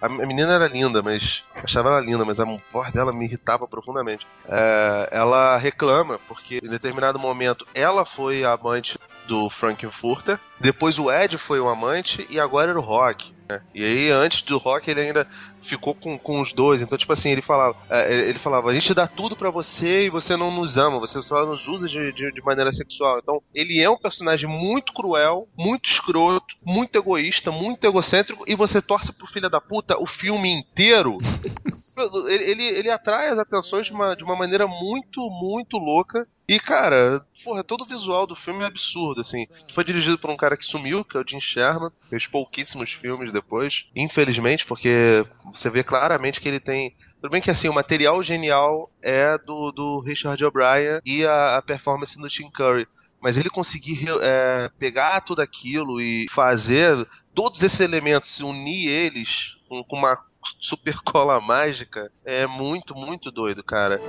a menina era linda, mas. Achava ela linda, mas a voz dela me irritava profundamente. É, ela reclama, porque em determinado momento ela foi a amante do Frankenfurter, depois o Ed foi o amante e agora era o Rock. Né? E aí, antes do Rock, ele ainda ficou com, com os dois. Então, tipo assim, ele falava, é, ele falava, a gente dá tudo pra você e você não nos ama, você só nos usa de, de, de maneira sexual. Então, ele é um personagem muito cruel, muito escroto, muito egoísta, muito egocêntrico, e você torce pro filho da puta o filme inteiro. ele, ele, atrai as atenções de uma, de uma maneira muito, muito louca. E, cara, porra, todo o visual do filme é absurdo, assim. Foi dirigido por um cara que sumiu, que é o Jim Sherman. Fez pouquíssimos filmes depois. Infelizmente, porque você vê claramente que ele tem. Tudo bem que assim, o material genial é do, do Richard O'Brien e a, a performance do Tim Curry. mas ele conseguir é, pegar tudo aquilo e fazer todos esses elementos, unir eles com, com uma super cola mágica, é muito, muito doido, cara.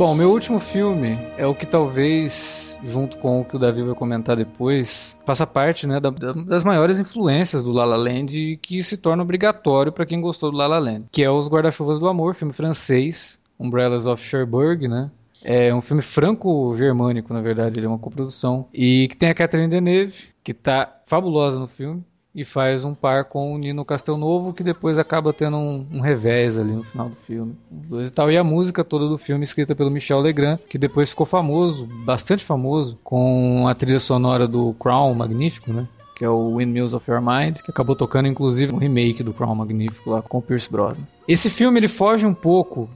Bom, meu último filme é o que talvez, junto com o que o Davi vai comentar depois, faça parte né, da, das maiores influências do La La Land e que se torna obrigatório para quem gostou do La La Land, que é Os Guarda-Chuvas do Amor, filme francês, Umbrellas of Cherbourg, né? É um filme franco-germânico, na verdade, ele é uma coprodução. E que tem a Catherine Deneuve, que tá fabulosa no filme e faz um par com o Nino Castelnovo, que depois acaba tendo um, um revés ali no final do filme. E, tal. e a música toda do filme escrita pelo Michel Legrand, que depois ficou famoso, bastante famoso, com a trilha sonora do Crown Magnífico, né? que é o Windmills of Your Mind, que acabou tocando inclusive no remake do Crown Magnífico lá com o Pierce Brosnan. Esse filme ele foge um pouco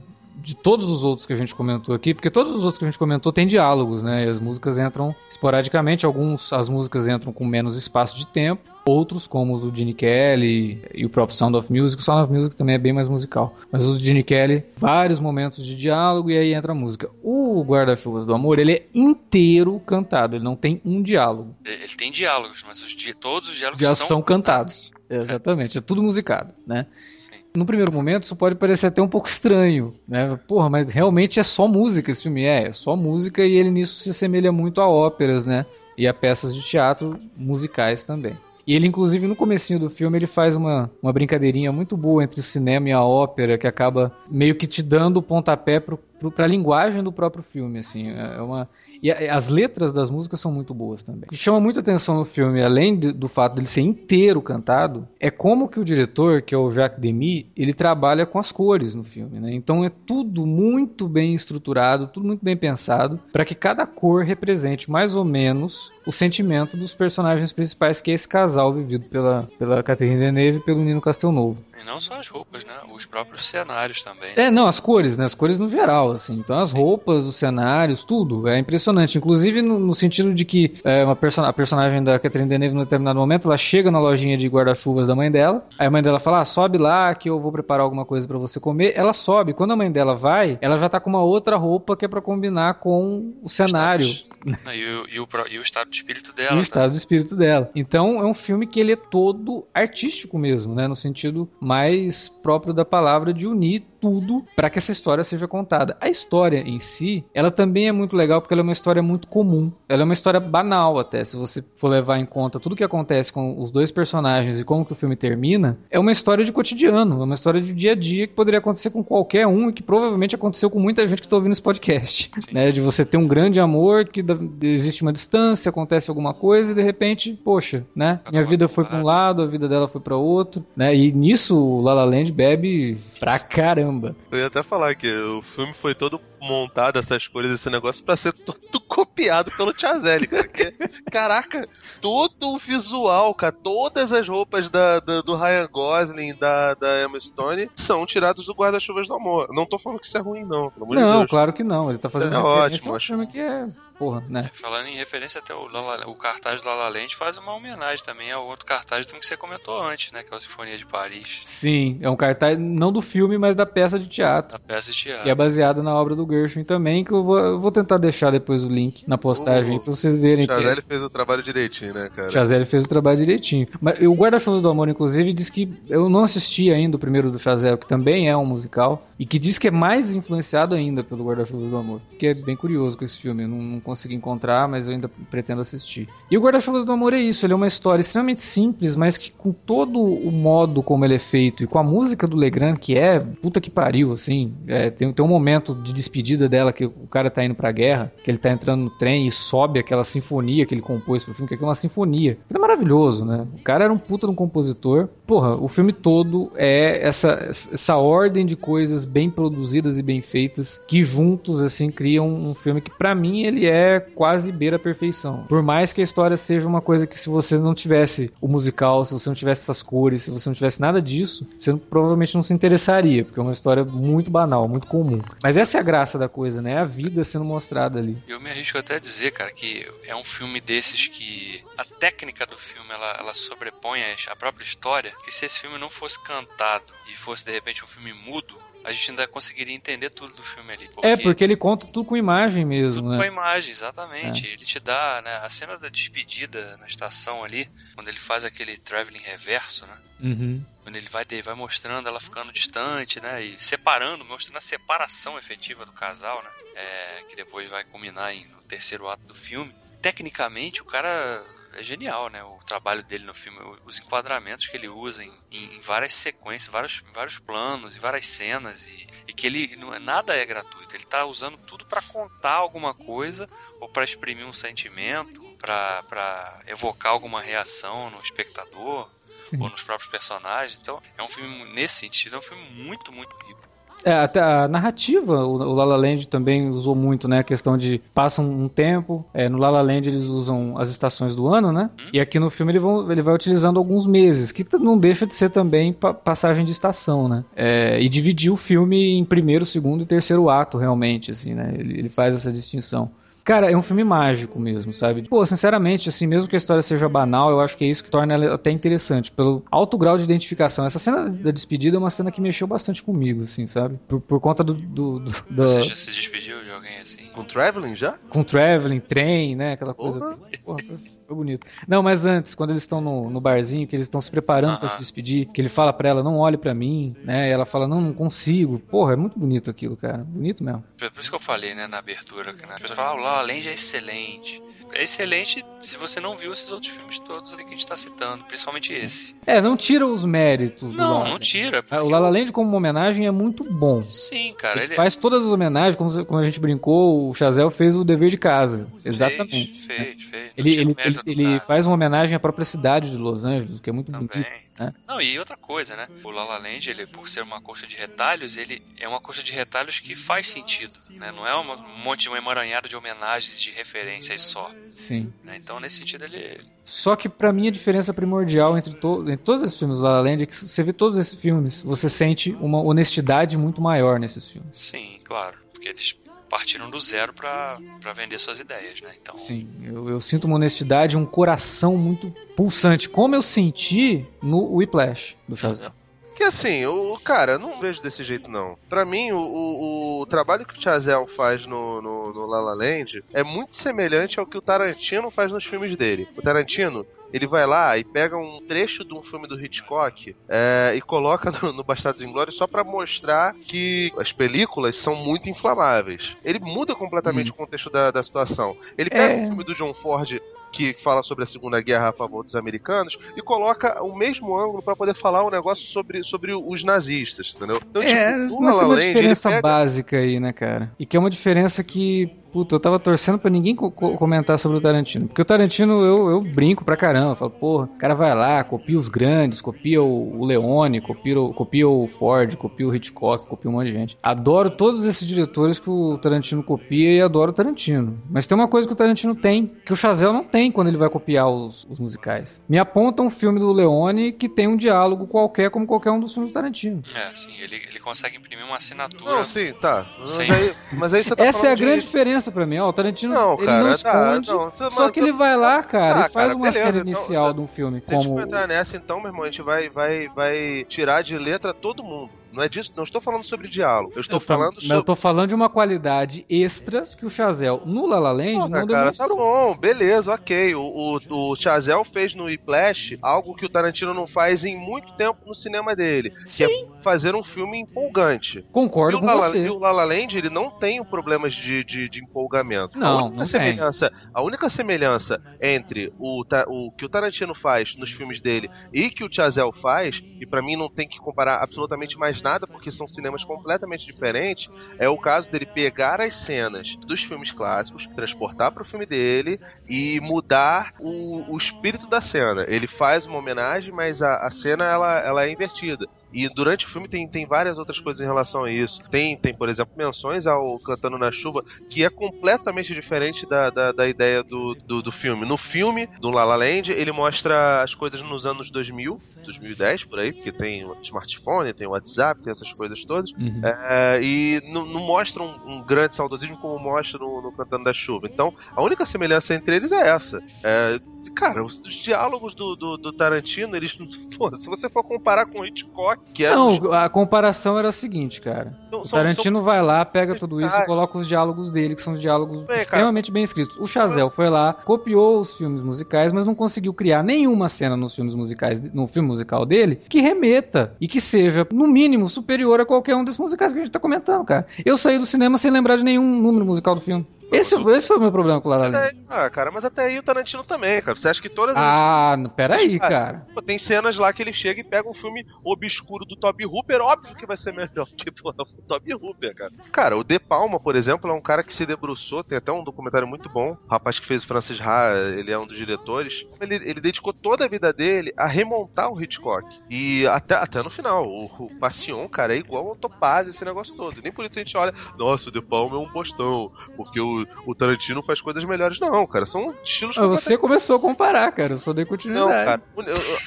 de todos os outros que a gente comentou aqui, porque todos os outros que a gente comentou têm diálogos, né? E as músicas entram esporadicamente, alguns as músicas entram com menos espaço de tempo, outros como os do Gene Kelly e o próprio Sound of Music, o Sound of Music também é bem mais musical, mas os do Gene Kelly, vários momentos de diálogo e aí entra a música. O Guarda-Chuvas do Amor, ele é inteiro cantado, ele não tem um diálogo. Ele tem diálogos, mas os di todos os diálogos Já são, são cantados. Exatamente, é tudo musicado, né? Sim. No primeiro momento, isso pode parecer até um pouco estranho, né? Porra, mas realmente é só música esse filme. É, é só música e ele nisso se assemelha muito a óperas, né? E a peças de teatro musicais também. E ele, inclusive, no comecinho do filme, ele faz uma, uma brincadeirinha muito boa entre o cinema e a ópera, que acaba meio que te dando o pontapé pro, pro, pra linguagem do próprio filme, assim. É uma... E as letras das músicas são muito boas também. O que chama muita atenção no filme, além de, do fato dele ser inteiro cantado, é como que o diretor, que é o Jacques Demy, ele trabalha com as cores no filme, né? Então é tudo muito bem estruturado, tudo muito bem pensado, para que cada cor represente mais ou menos o sentimento dos personagens principais, que é esse casal vivido pela, pela Catherine Deneuve e pelo Nino Castelnovo. E não só as roupas, né? Os próprios cenários também. É, não, as cores, né? As cores no geral, assim. Então as roupas, os cenários, tudo. É impressionante. Inclusive no, no sentido de que é, uma person a personagem da Catherine Deneuve, num determinado momento, ela chega na lojinha de guarda-chuvas da mãe dela. Aí a mãe dela fala, ah, sobe lá que eu vou preparar alguma coisa para você comer. Ela sobe. Quando a mãe dela vai, ela já tá com uma outra roupa que é para combinar com o cenário. E, o, e, o, e o estado de espírito dela. O tá? estado de espírito dela. Então é um filme que ele é todo artístico mesmo, né? No sentido mais próprio da palavra de unir tudo para que essa história seja contada. A história em si, ela também é muito legal porque ela é uma história muito comum. Ela é uma história banal até, se você for levar em conta tudo que acontece com os dois personagens e como que o filme termina, é uma história de cotidiano, é uma história de dia a dia que poderia acontecer com qualquer um e que provavelmente aconteceu com muita gente que está ouvindo esse podcast, né? De você ter um grande amor que existe uma distância, acontece alguma coisa e de repente, poxa, né? Minha vida foi para um lado, a vida dela foi para outro, né? E nisso o La La Land bebe pra caramba. Eu ia até falar que o filme foi todo montado, essas cores, esse negócio, pra ser todo copiado pelo Tiazelli, cara. Que, caraca, todo o visual, cara, todas as roupas da, da do Ryan Gosling da, da Emma Stone são tirados do Guarda-Chuvas do Amor. Não tô falando que isso é ruim, não. não, de claro que não. Ele tá fazendo é ótimo. É um filme que é porra, né? Falando em referência até o, Lala, o cartaz do La La Land faz uma homenagem também ao outro cartaz do que você comentou antes, né? Que é a Sinfonia de Paris. Sim, é um cartaz não do filme, mas da peça de teatro. Da peça de teatro. Que é baseada na obra do Gershwin também, que eu vou, eu vou tentar deixar depois o link na postagem uh, pra vocês verem. Chazelle que... fez o trabalho direitinho, né, cara? Chazelle fez o trabalho direitinho. Mas o Guarda-Chuvas do Amor, inclusive, diz que eu não assisti ainda o primeiro do Chazelle, que também é um musical, e que diz que é mais influenciado ainda pelo Guarda-Chuvas do Amor. Que é bem curioso com esse filme. Eu não, consegui encontrar, mas eu ainda pretendo assistir. E o Guarda-Chuvas do Amor é isso, ele é uma história extremamente simples, mas que com todo o modo como ele é feito e com a música do Legrand, que é puta que pariu, assim, é, tem, tem um momento de despedida dela que o cara tá indo pra guerra, que ele tá entrando no trem e sobe aquela sinfonia que ele compôs pro filme, que é uma sinfonia. é maravilhoso, né? O cara era um puta de um compositor. Porra, o filme todo é essa, essa ordem de coisas bem produzidas e bem feitas que juntos, assim, criam um filme que para mim ele é quase beira a perfeição. Por mais que a história seja uma coisa que se você não tivesse o musical, se você não tivesse essas cores, se você não tivesse nada disso, você provavelmente não se interessaria, porque é uma história muito banal, muito comum. Mas essa é a graça da coisa, né? É a vida sendo mostrada ali. Eu me arrisco até a dizer, cara, que é um filme desses que a técnica do filme ela, ela sobrepõe a própria história. Que se esse filme não fosse cantado e fosse de repente um filme mudo, a gente ainda conseguiria entender tudo do filme ali. Porque é, porque ele conta tudo com imagem mesmo, tudo né? com a imagem, exatamente. É. Ele te dá, né, a cena da despedida na estação ali, quando ele faz aquele traveling reverso, né? Uhum. Quando ele vai, vai mostrando ela ficando distante, né? E separando, mostrando a separação efetiva do casal, né? É, que depois vai culminar em, no terceiro ato do filme. Tecnicamente, o cara é genial, né? O trabalho dele no filme, os enquadramentos que ele usa em, em várias sequências, vários, vários planos e várias cenas e, e que ele não é nada é gratuito. Ele está usando tudo para contar alguma coisa ou para exprimir um sentimento, para evocar alguma reação no espectador Sim. ou nos próprios personagens. Então, é um filme nesse sentido, é um filme muito, muito rico. É, até a narrativa, o, o La La Land também usou muito, né? A questão de passa um, tempo, é, no La La Land eles usam as estações do ano, né? Hum? E aqui no filme ele, vão, ele vai utilizando alguns meses, que não deixa de ser também pa passagem de estação, né? É, e dividir o filme em primeiro, segundo e terceiro ato, realmente, assim, né? Ele, ele faz essa distinção. Cara, é um filme mágico mesmo, sabe? Pô, sinceramente, assim, mesmo que a história seja banal, eu acho que é isso que torna ela até interessante, pelo alto grau de identificação. Essa cena da despedida é uma cena que mexeu bastante comigo, assim, sabe? Por, por conta do, do, do Você já se despediu de alguém assim? Com Traveling já? Com Traveling, trem, né? Aquela coisa. Porra. Porra, foi bonito. Não, mas antes, quando eles estão no, no barzinho, que eles estão se preparando uh -huh. para se despedir, que ele fala para ela, não olhe para mim, né? E ela fala, não, não consigo. Porra, é muito bonito aquilo, cara. Bonito mesmo. Por isso que eu falei, né, na abertura, que né? a pessoa fala, ah, o La é excelente é excelente se você não viu esses outros filmes todos ali que a gente tá citando, principalmente esse. É, não tira os méritos Não, não tira. O La La Land como uma homenagem é muito bom. Sim, cara. Ele, ele faz todas as homenagens, como, como a gente brincou, o Chazel fez o dever de casa. Exatamente. Fez, fez, fez. Ele, ele, ele, ele faz uma homenagem à própria cidade de Los Angeles, que é muito Também. bonito. Né? Não, e outra coisa, né? O La La Land, ele, por ser uma coxa de retalhos, ele é uma coxa de retalhos que faz sentido, né? Não é uma, um monte de uma emaranhada de homenagens de referências só. Sim. Né? Então, nesse sentido, ele... Só que para mim a diferença primordial entre, to entre todos esses filmes do La La Land é que você vê todos esses filmes, você sente uma honestidade muito maior nesses filmes. Sim, claro. Porque eles partiram do zero para vender suas ideias, né? Então... Sim, eu, eu, sinto uma honestidade, um coração muito pulsante, como eu senti no Whiplash do Shazam. Que assim, o cara, eu não vejo desse jeito não. Para mim, o, o, o, trabalho que o Chazelle faz no, no, no La La Land é muito semelhante ao que o Tarantino faz nos filmes dele. O Tarantino, ele vai lá e pega um trecho de um filme do Hitchcock é, e coloca no, no Bastardos Inglórios só para mostrar que as películas são muito inflamáveis. Ele muda completamente hum. o contexto da, da situação. Ele pega é... o filme do John Ford que fala sobre a Segunda Guerra a favor dos americanos e coloca o mesmo ângulo para poder falar um negócio sobre, sobre os nazistas, entendeu? Então, é, tipo, não tem uma diferença pega... básica aí, né, cara? E que é uma diferença que puta, eu tava torcendo pra ninguém co comentar sobre o Tarantino. Porque o Tarantino, eu, eu brinco pra caramba. Eu falo, porra, o cara vai lá, copia os grandes, copia o, o Leone, copia, o, copia o Ford, copia o Hitchcock, copia um monte de gente. Adoro todos esses diretores que o Tarantino copia e adoro o Tarantino. Mas tem uma coisa que o Tarantino tem, que o Chazelle não tem quando ele vai copiar os, os musicais. Me aponta um filme do Leone que tem um diálogo qualquer, como qualquer um dos filmes do Tarantino. É, sim, ele, ele consegue imprimir uma assinatura. Não, sim, tá. Mas aí, mas aí você tá Essa é a de... grande diferença pra mim. Ó, o Tarantino não, ele cara, não esconde, tá, não, só que ele vai lá, cara, tá, e faz cara, uma beleza, cena então, inicial então, de um filme. Se como... a gente entrar nessa, então, meu irmão, a gente vai, vai, vai tirar de letra todo mundo Não é disso, não estou falando sobre diálogo. Eu estou Eu, falando tam- sobre. eu tô falando de uma qualidade extra que o Chazelle no La La Land Porra, não cara, tá demonstrou. bom, beleza, ok. O, o, o Chazelle fez no Whiplash algo que o Tarantino não faz em muito tempo no cinema dele, que é fazer um filme empolgante. Concordo com La você. E o La La Land, ele não tem problemas de, de, de empolgamento. Não, a única não semelhança, A única semelhança entre o, o que o Tarantino faz nos filmes dele e que o Chazelle faz, e pra mim não tem que comparar absolutamente mais nada, porque são cinemas completamente diferentes, é o caso dele pegar as cenas dos filmes clássicos, transportar pro filme dele e mudar o, o espírito da cena. Ele faz uma homenagem, mas a, a cena ela, ela é invertida. E durante o filme tem, tem várias outras coisas em relação a isso. Tem, tem por exemplo, menções ao Cantando na Chuva, que é completamente diferente da, da, da ideia do, do, do filme. No filme, do La La Land, ele mostra as coisas nos anos 2000, 2010, por aí, porque tem o smartphone, tem o WhatsApp, tem essas coisas todas. Uhum. É, e não, não mostra um, um grande saudosismo como mostra no, no Cantando da Chuva. Então, a única semelhança entre eles é essa. É, cara, os, os diálogos do, do, do Tarantino, eles. Pô, se você for comparar com o Hitchcock, que é. Não, a comparação era a seguinte, cara. são- O são- Tarantino vai lá, pega tudo isso Cara. e coloca os diálogos dele, que são diálogos cara. extremamente bem escritos. O Chazelle foi lá, copiou os filmes musicais, mas não conseguiu criar nenhuma cena nos filmes musicais, no filme musical dele, que remeta e que seja, no mínimo, superior a qualquer um desses musicais que a gente tá comentando, cara. Eu saí do cinema sem lembrar de nenhum número musical do filme. Esse, esse foi o meu problema com o La La Até Land. aí- ah, cara, mas até aí o Tarantino também, cara. Você acha que todas as. Ah, n- peraí, cara. Pô, Tem cenas lá que ele chega e pega um filme obscuro do Toby Hooper, óbvio que vai ser melhor que o Toby Hooper, cara. Cara, o De Palma, por exemplo, é um cara que se debruçou, tem até um documentário muito bom. O rapaz que fez o Francis Ha, ele é um dos diretores. Ele, ele dedicou toda a vida dele a remontar o Hitchcock. E até, até no final, o, o Passion, cara, é igual ao Topaz, esse negócio todo. Nem por isso a gente olha, nossa, o De Palma é um bostão, porque o, o Tarantino faz coisas melhores. Não, cara, são estilos Ah, Você começou a comparar, cara. Eu só dei não, continuidade. cara. Eu, eu, eu,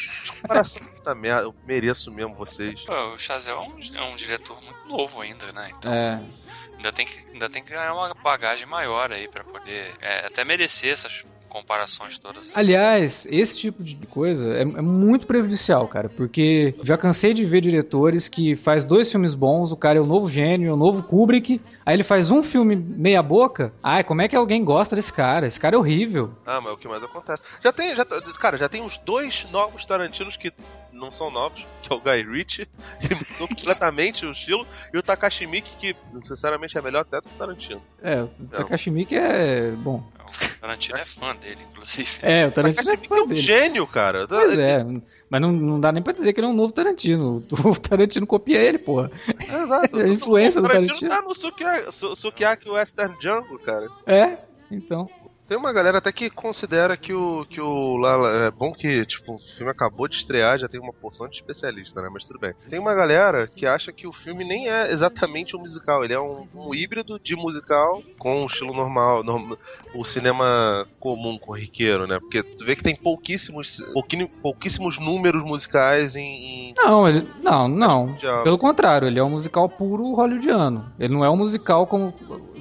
comparação da merda, eu mereço mesmo vocês. Pô, o Chazelle é um, é um diretor muito novo ainda, né? Então É. ainda, tem que, ainda tem que ganhar uma bagagem maior aí pra poder é, até merecer essas comparações todas. Aliás, esse tipo de coisa é, é muito prejudicial, cara, porque já cansei de ver diretores que faz dois filmes bons, o cara é o novo gênio, é o novo Kubrick, aí ele faz um filme meia boca, ai, como é que alguém gosta desse cara? Esse cara é horrível. Ah, mas é o que mais acontece. Já tem, já, cara, já tem uns dois novos Tarantinos que não são novos, que é o Guy Ritchie, que mudou completamente o estilo, e o Takashi Miike, que sinceramente é melhor até do que o Tarantino. É, o Takashi Miike é bom. O Tarantino é fã dele, inclusive. É, o Tarantino é Miike fã é um dele. gênio, cara. Pois é, mas não, não dá nem pra dizer que ele é um novo Tarantino. O Tarantino copia ele, porra. Exato. A influência o do Tarantino Tarantino. tá no Sukiyaki, Su- Sukiyaki Western Jungle, cara. É, então. Tem uma galera até que considera que o que o Lala é bom que tipo o filme acabou de estrear, já tem uma porção de especialista, né? Mas tudo bem. Tem uma galera que acha que o filme nem é exatamente um musical, ele é um, um híbrido de musical com um estilo normal, norm- o cinema comum, corriqueiro, né? Porque tu vê que tem pouquíssimos pouquinho- pouquíssimos números musicais em, em Não, ele. Não, não. Pelo contrário, ele é um musical puro hollywoodiano. Ele não é um musical como.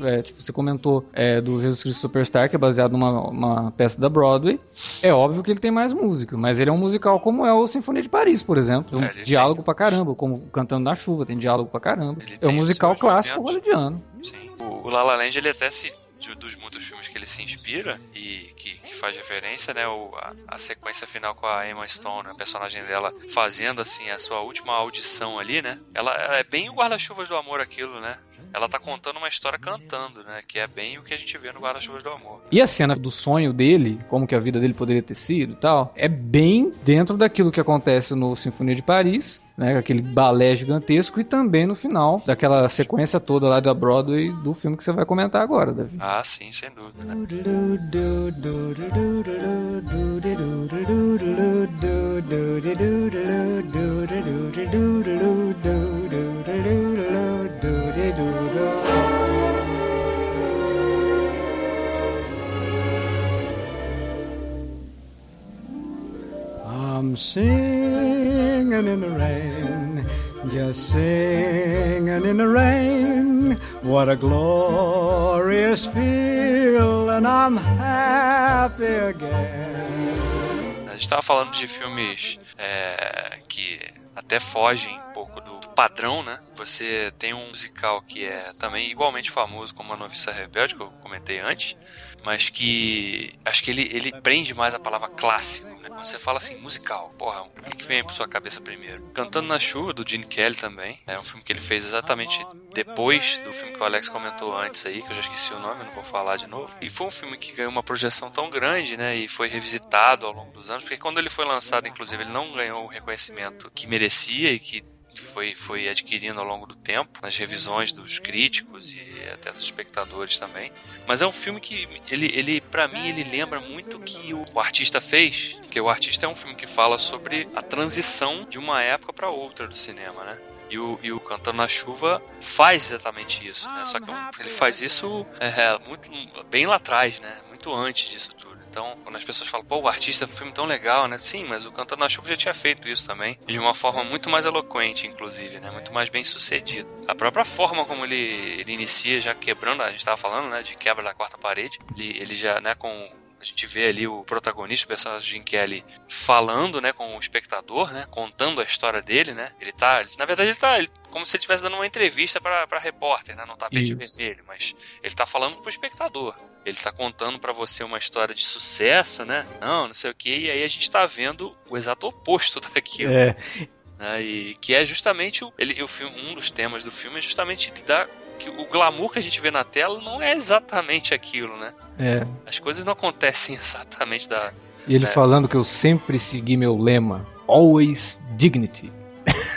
é, tipo, você comentou é, do Jesus Cristo Superstar, que é baseado numa uma peça da Broadway. É óbvio que ele tem mais música, mas ele é um musical como é o Sinfonia de Paris, por exemplo. Um É, diálogo tem- pra caramba, como Cantando na Chuva, tem diálogo pra caramba. Ele É um musical clássico hollywoodiano. Sim. O, o La La Land, ele até se de- dos muitos filmes que ele se inspira e que, que faz referência, né? O, a, a sequência final com a Emma Stone, a personagem dela fazendo assim a sua última audição ali, né? Ela, ela é bem o guarda-chuvas do amor aquilo, né? Ela tá contando uma história cantando, né? Que é bem o que a gente vê no guarda-chuvas do amor. E a cena do sonho dele, como que a vida dele poderia ter sido e tal, é bem dentro daquilo que acontece no Sinfonia de Paris, né? Aquele balé gigantesco e também no final daquela sequência toda lá da Broadway do filme que você vai comentar agora, Davi. Ah, sim, sem dúvida. I'm singing in the rain, just singing in the rain. What a glorious feel, and I'm happy again. A gente tava falando de filmes é, que até fogem um pouco do padrão, né? Você tem um musical que é também igualmente famoso como A Noviça Rebelde, que eu comentei antes, mas que acho que ele, ele prende mais a palavra clássico, né? Quando você fala assim, musical, porra, o que, que vem pra sua cabeça primeiro? Cantando na Chuva, do Gene Kelly também, é um filme que ele fez exatamente depois do filme que o Alex comentou antes aí, que eu já esqueci o nome, não vou falar de novo. E foi um filme que ganhou uma projeção tão grande, né, e foi revisitado ao longo dos anos, porque quando ele foi lançado, inclusive, ele não ganhou o reconhecimento que merecia e que foi, foi adquirindo ao longo do tempo, nas revisões dos críticos e até dos espectadores também. Mas é um filme que, ele, ele para mim, ele lembra muito o que o, o artista fez, porque o artista é um filme que fala sobre a transição de uma época para outra do cinema, né? E o, e o Cantando na Chuva faz exatamente isso, né? Só que ele faz isso é, muito, bem lá atrás, né? Muito antes disso tudo. Então, quando as pessoas falam, pô, o artista é um filme tão legal, né? Sim, mas o Cantando na Chuva já tinha feito isso também. De uma forma muito mais eloquente, inclusive, né? Muito mais bem sucedido. A própria forma como ele, ele inicia, já quebrando, a gente estava falando, né? De quebra da quarta parede. Ele, ele já, né, com gente vê ali o protagonista, o personagem Jim Kelly, falando, né, com o espectador, né, contando a história dele, né. Ele tá, na verdade, ele tá ele, como se ele estivesse dando uma entrevista para repórter, né, no tapete Isso. vermelho, mas ele tá falando pro espectador. Ele tá contando para você uma história de sucesso, né? Não, não sei o que, e aí a gente tá vendo o exato oposto daquilo. É. Né, e que é justamente o, ele, o filme, um dos temas do filme é justamente lidar que o glamour que a gente vê na tela não é exatamente aquilo, né? É. As coisas não acontecem exatamente da. E ele né? falando que eu sempre segui meu lema: Always Dignity.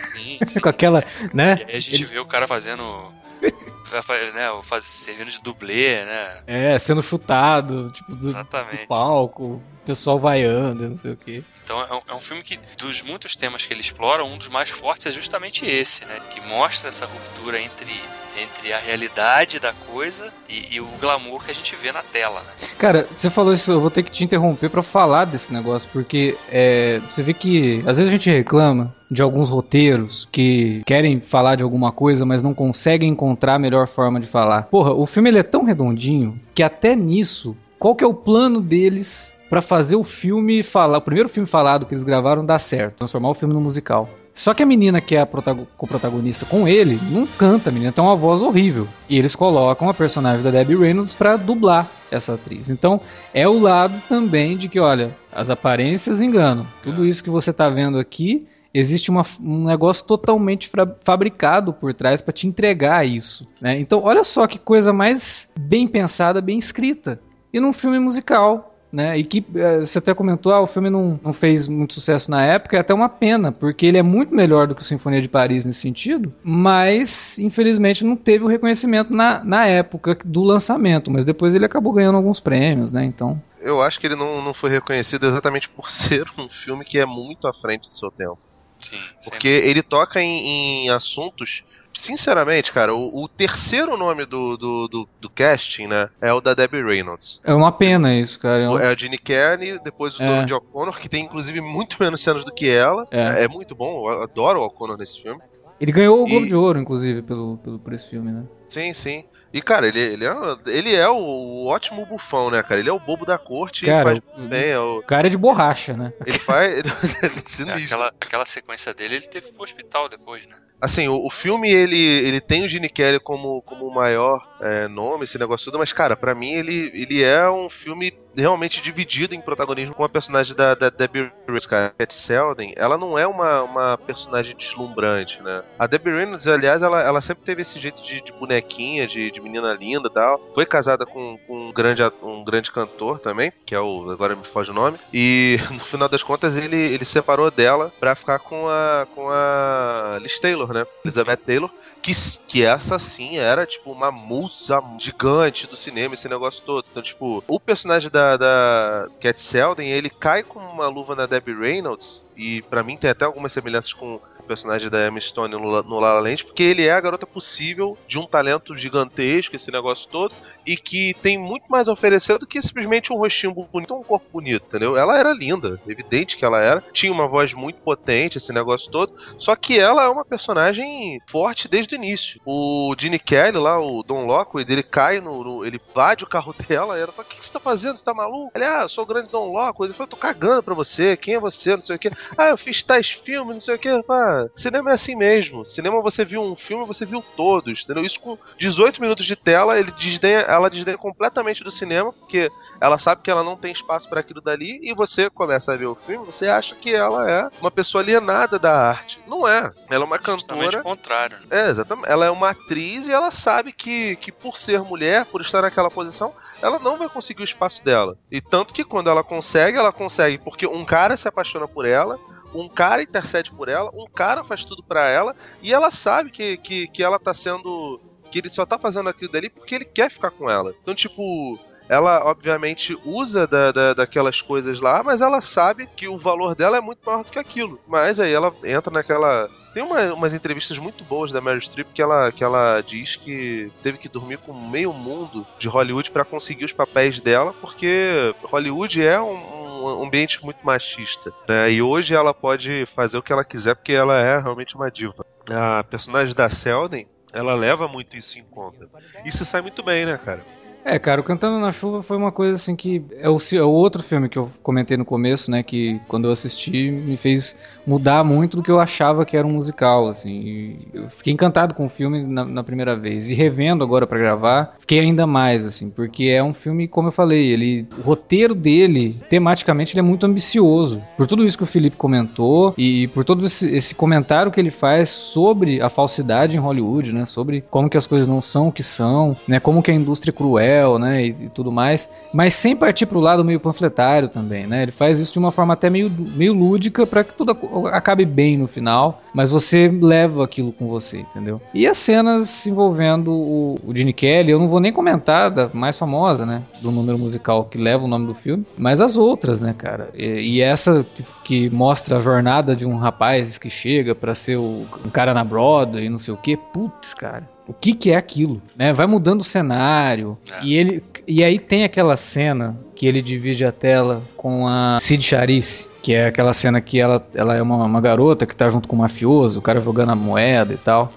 Sim. sim. Com aquela, né? E aí a gente ele... vê o cara fazendo. Né, faz, servindo de dublê, né? É, sendo chutado, tipo, do, do palco, o pessoal vaiando, não sei o quê. Então é um, é um, filme que, dos muitos temas que ele explora, um dos mais fortes é justamente esse, né? Que mostra essa ruptura entre entre a realidade da coisa e, e, o glamour que a gente vê na tela. Né? Cara, você falou isso, eu vou ter que te interromper para falar desse negócio, porque é, você vê que às vezes a gente reclama de alguns roteiros que querem falar de alguma coisa, mas não conseguem encontrar a melhor forma de falar. Porra, o filme ele é tão redondinho que até nisso, qual que é o plano deles para fazer o filme falar, o primeiro filme falado que eles gravaram dar certo, transformar o filme no musical. Só que a menina que é a co-protagonista com ele não canta, a menina tem uma voz horrível. E eles colocam a personagem da Debbie Reynolds para dublar essa atriz. Então é o lado também de que, olha, as aparências enganam. Tudo isso que você está vendo aqui existe uma, um negócio totalmente fabricado por trás para te entregar isso. Né? Então, olha só que coisa mais bem pensada, bem escrita. E num filme musical, né? E que eh, você até comentou, ah, o filme não, não fez muito sucesso na época, é até uma pena, porque ele é muito melhor do que o Sinfonia de Paris nesse sentido, mas infelizmente não teve o reconhecimento na, na época do lançamento, mas depois ele acabou ganhando alguns prêmios, né? Então. Eu acho que ele não, não foi reconhecido exatamente por ser um filme que é muito à frente do seu tempo. Sim, porque ele toca em, em assuntos sinceramente, cara, o, o terceiro nome do, do, do, do, casting, né, é o da Debbie Reynolds. É uma pena isso, cara. É, um... é a Ginny Kearney, depois o é. Donald O'Connor, que tem inclusive muito menos cenas do que ela. É, é muito bom, eu adoro o O'Connor nesse filme. Ele ganhou o Globo de Ouro, inclusive, pelo, pelo, por esse filme, né? Sim, sim. E, cara, ele, ele, é, ele é o ótimo bufão, né, cara? Ele é o bobo da corte cara, e faz bem. É o... cara é de borracha, né? Ele faz. é, aquela, aquela sequência dele, ele teve pro hospital depois, né? Assim, o, o filme, ele, ele tem o Gene Kelly como, como o maior é, nome, esse negócio tudo, mas, cara, para mim ele, ele é um filme realmente dividido em protagonismo com a personagem da, da Debbie Reynolds, cara. Cat Selden, ela não é uma, uma personagem deslumbrante, né? A Debbie Reynolds, aliás, ela, ela sempre teve esse jeito de, de bonequinha, de, de menina linda e tal. Foi casada com, com um, grande, um grande cantor também, que é o. Agora me foge o nome. E no final das contas ele, ele separou dela pra ficar com a, com a Liz Taylor, né? Elizabeth Taylor que, que essa sim era tipo uma musa gigante do cinema, esse negócio todo. Então, tipo, o personagem da, da Cat Selden, ele cai com uma luva na Debbie Reynolds, e para mim tem até algumas semelhanças com personagem da Emma Stone no, no La La Land, porque ele é a garota possível de um talento gigantesco, esse negócio todo, e que tem muito mais a oferecer do que simplesmente um rostinho bonito ou um corpo bonito, entendeu? Ela era linda, evidente que ela era, tinha uma voz muito potente, esse negócio todo, só que ela é uma personagem forte desde o início. O Gene Kelly lá, o Don Lockwood, ele cai no, no ele invade o carro dela, e ela fala, o que, você tá fazendo? Você tá maluco? Ele, ah, eu sou o grande Don Lockwood. Ele falou, tô cagando pra você, quem é você, não sei o que. Ah, eu fiz tais filmes, não sei o que. Ah, cinema, cinema é assim mesmo. Cinema você viu um filme, você viu todos, entendeu? Isso com 18 minutos de tela, ele desdenha, ela desdenha completamente do cinema, porque ela sabe que ela não tem espaço para aquilo dali e você começa a ver o filme, você acha que ela é uma pessoa alienada da arte. Não é. Ela é uma cantora. o contrário. né? É, exatamente. Ela é uma atriz e ela sabe que, que por ser mulher, por estar naquela posição, ela não vai conseguir o espaço dela. E tanto que quando ela consegue, ela consegue porque um cara se apaixona por ela, um cara intercede por ela, um cara faz tudo pra ela, e ela sabe que, que, que ela tá sendo. que ele só tá fazendo aquilo dali porque ele quer ficar com ela. Então, tipo. Ela, obviamente, usa da, da, daquelas coisas lá, mas ela sabe que o valor dela é muito maior do que aquilo. Mas aí ela entra naquela. Tem uma- umas entrevistas muito boas da Meryl Streep que ela, que ela diz que teve que dormir com meio mundo de Hollywood pra conseguir os papéis dela, porque Hollywood é um, um ambiente muito machista. Né? E hoje ela pode fazer o que ela quiser porque ela é realmente uma diva. A personagem da Selden, ela leva muito isso em conta. E sai muito bem, né, cara? É, cara, o Cantando na Chuva foi uma coisa assim que. É o, é o outro filme que eu comentei no começo, né? Que quando eu assisti me fez mudar muito do que eu achava que era um musical, assim. Eu fiquei encantado com o filme na, na primeira vez. E revendo agora pra gravar, fiquei ainda mais, assim. Porque é um filme, como eu falei, ele. O roteiro dele, tematicamente, ele é muito ambicioso. Por tudo isso que o Felipe comentou e por todo esse, esse comentário que ele faz sobre a falsidade em Hollywood, né? Sobre como que as coisas não são o que são, né? Como que a indústria é cruel, né? E, e tudo mais. Mas sem partir pro lado meio panfletário também, né? Ele faz isso de uma forma até meio, meio lúdica para que tudo ac- acabe bem no final. Mas você leva aquilo com você, entendeu? E as cenas envolvendo o, o Gene Kelly, eu não vou nem comentar da mais famosa, né? Do número musical que leva o nome do filme, mas as outras, né, cara? E, e essa que, que mostra a jornada de um rapaz que chega pra ser o, um cara na Broadway e não sei o que, putz, cara. O que, que é aquilo? Né? Vai mudando o cenário. É. E ele. E aí tem aquela cena que ele divide a tela com a Cid Charisse, que é aquela cena que ela, ela é uma, uma garota que tá junto com o mafioso, o cara jogando a moeda e tal.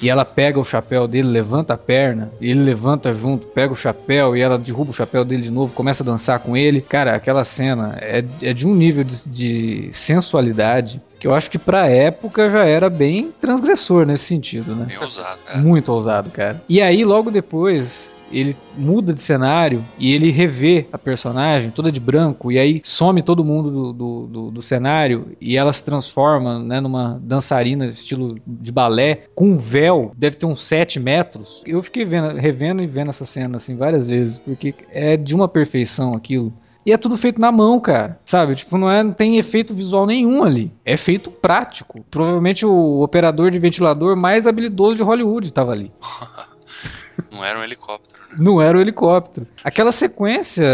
E ela pega o chapéu dele, levanta a perna, e ele levanta junto, pega o chapéu e ela derruba o chapéu dele de novo, começa a dançar com ele. Cara, aquela cena é, é de um nível de, de sensualidade que eu acho que pra época já era bem transgressor nesse sentido, né? Bem ousado. É. Muito ousado, cara. E aí, logo depois, ele muda de cenário e ele revê a personagem toda de branco, e aí some todo mundo do, do, do- do cenário e ela se transforma né, numa dançarina estilo de balé, com um véu, deve ter uns 7 metros. Eu fiquei vendo, revendo e vendo essa cena assim várias vezes, porque é de uma perfeição aquilo. E é tudo feito na mão, cara. Sabe? Tipo, não, é, não tem efeito visual nenhum ali. É feito prático. Provavelmente o operador de ventilador mais habilidoso de Hollywood tava ali. Não era um helicóptero? Não era o helicóptero. Aquela sequência,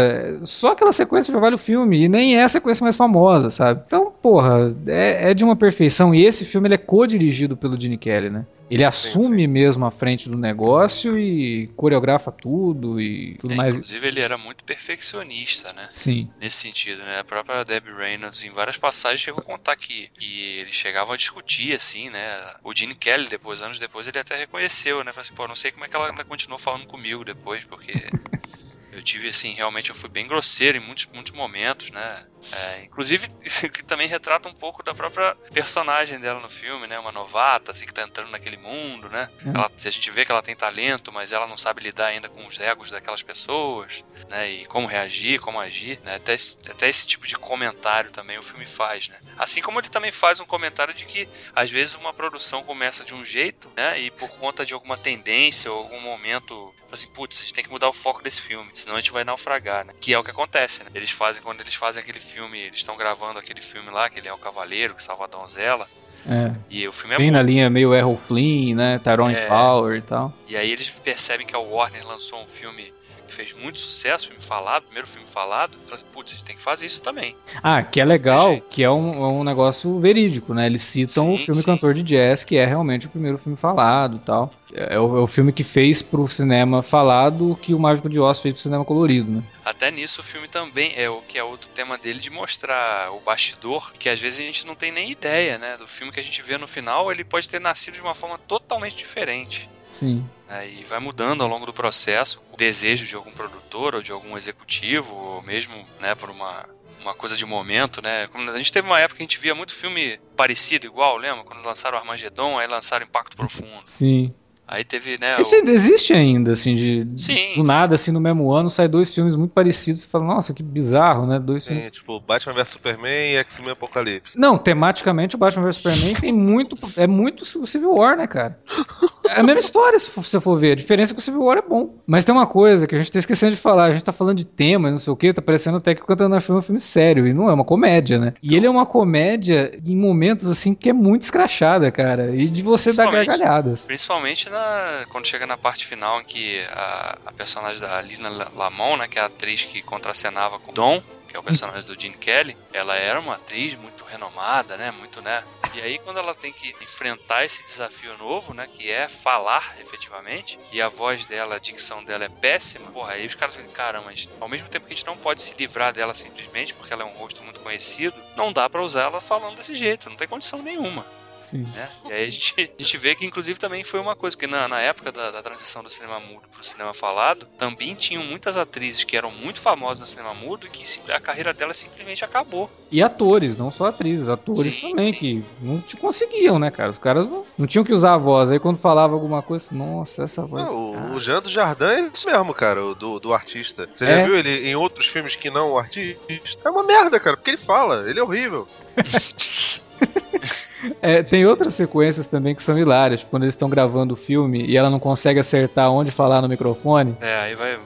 só aquela sequência já vale o filme. E nem é a sequência mais famosa, sabe? Então, porra, é, é de uma perfeição. E esse filme ele é co-dirigido pelo Gene Kelly, né? Ele assume mesmo a frente do negócio e coreografa tudo e tudo É, mais. Inclusive, ele era muito perfeccionista, né? Sim. Nesse sentido, né? A própria Debbie Reynolds, em várias passagens, chegou a contar que, que eles chegavam a discutir, assim, né? O Gene Kelly, depois, anos depois, ele até reconheceu, né? Falou assim, pô, não sei como é que ela, ela continuou falando comigo depois, porque eu tive, assim, realmente eu fui bem grosseiro em muitos, muitos momentos, né? É, inclusive, que também retrata um pouco da própria personagem dela no filme, né? Uma novata, assim, que tá entrando naquele mundo, né? É. Ela, a gente vê que ela tem talento, mas ela não sabe lidar ainda com os egos daquelas pessoas, né? E como reagir, como agir, né? Até esse, até esse tipo de comentário também o filme faz, né? Assim como ele também faz um comentário de que, às vezes, uma produção começa de um jeito, né? E por conta de alguma tendência ou algum momento assim, putz, a gente tem que mudar o foco desse filme, senão a gente vai naufragar, né? Que é o que acontece, né? Eles fazem, quando eles fazem aquele filme, eles estão gravando aquele filme lá, que ele é o cavaleiro que salva a donzela, É. e o filme é Bem bom. na linha meio Errol Flynn, né? Tyrone É. Power e tal. E aí eles percebem que a Warner lançou um filme fez muito sucesso, filme falado, primeiro filme falado, falam assim, putz, a gente tem que fazer isso também. Ah, que é legal, que é um, é um negócio verídico, né? Eles citam o Sim, filme sim. Cantor de Jazz, que é realmente o primeiro filme falado e tal. É o, é o filme que fez pro cinema falado o que o Mágico de Oz fez pro cinema colorido, né? Até nisso o filme também é o que é outro tema dele de mostrar o bastidor, que às vezes a gente não tem nem ideia, né? Do filme que a gente vê no final, ele pode ter nascido de uma forma totalmente diferente. Sim. Né, e vai mudando ao longo do processo o desejo de algum produtor ou de algum executivo, ou mesmo né, por uma, uma coisa de momento, né? A gente teve uma época que a gente via muito filme parecido, igual, lembra? Quando lançaram Armagedon, aí lançaram Impacto Profundo. Sim. Aí teve, né? Isso o- ainda existe ainda, assim, de Sim, do sim. nada, assim, no mesmo ano, sai dois filmes muito parecidos e fala, nossa, que bizarro, né? Dois Sim, filmes. tipo, Batman vs Superman e X-Men Apocalipse. Não, tematicamente o Batman vs Superman tem muito. É muito o Civil War, né, cara? É a mesma história, se você for ver. A diferença é que o Civil War é bom. Mas tem uma coisa que a gente tá esquecendo de falar. A gente tá falando de tema e não sei o que, tá parecendo até que o Cantando na Chuva é um filme sério. E não é uma comédia, né? E ele é uma comédia em momentos, assim, que é muito escrachada, cara. E de você dar gargalhadas. Principalmente na, quando chega na parte final em que a, a personagem da Lina Lamont, né, que é a atriz que contracenava com Dom, que é o personagem do Gene Kelly, ela era uma atriz muito renomada, né, muito, né. E aí quando ela tem que enfrentar esse desafio novo, né, que é falar efetivamente, e a voz dela, a dicção dela é péssima, porra, aí os caras ficam, caramba, ao mesmo tempo que a gente não pode se livrar dela simplesmente porque ela é um rosto muito conhecido, não dá pra usar ela falando desse jeito, não tem condição nenhuma Sim. né? E aí a gente, a gente vê que inclusive também foi uma coisa, porque na, na época da, da transição do cinema mudo pro cinema falado, também tinham muitas atrizes que eram muito famosas no cinema mudo e que a carreira delas simplesmente acabou. E atores, não só atrizes, atores Sim, também, sim. que não te conseguiam, né, cara? Os caras não, não tinham que usar a voz. Aí quando falava alguma coisa, nossa, essa voz. Não, o, cara. o Jean do Jardim é isso mesmo, cara, o do, do artista. Você É. já viu ele em outros filmes que não o artista? É uma merda, cara, porque ele fala, ele é horrível. É, tem outras sequências também que são hilárias, tipo, quando eles estão gravando o filme e ela não consegue acertar onde falar no microfone. É, aí vai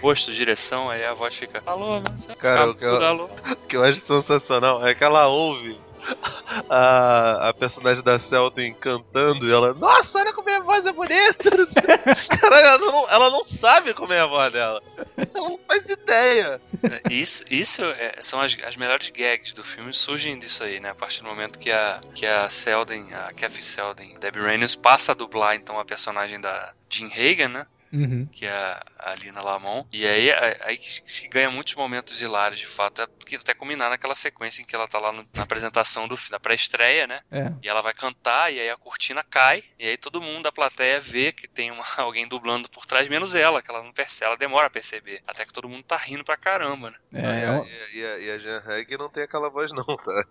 posto, direção, aí a voz fica, alô, você Cara, o que eu-. O que eu acho sensacional é que ela ouve a, a personagem da Selden cantando e ela, nossa, olha como minha voz é bonita! Caralho, ela não, ela não sabe como é a voz dela. Ela não faz ideia. É, Isso, isso é- são as, as melhores gags do filme, surgem disso aí, né? A partir do momento que a, que a Selden, a Kathy Selden, Debbie Reynolds, passa a dublar então a personagem da Jean Hagen, né? Uhum. que é a a Lina Lamont. E aí, aí que se ganha muitos momentos hilários, de fato, é porque até culminar naquela sequência em que ela tá lá no- na apresentação do, da pré-estreia, né? É. E ela vai cantar, e aí a cortina cai, e aí todo mundo da plateia vê que tem uma- alguém dublando por trás, menos ela, que ela não percebe, ela demora a perceber. Até que todo mundo tá rindo pra caramba, né? É, e, é uma- e, a, e a Jean Haig não tem aquela voz não, tá?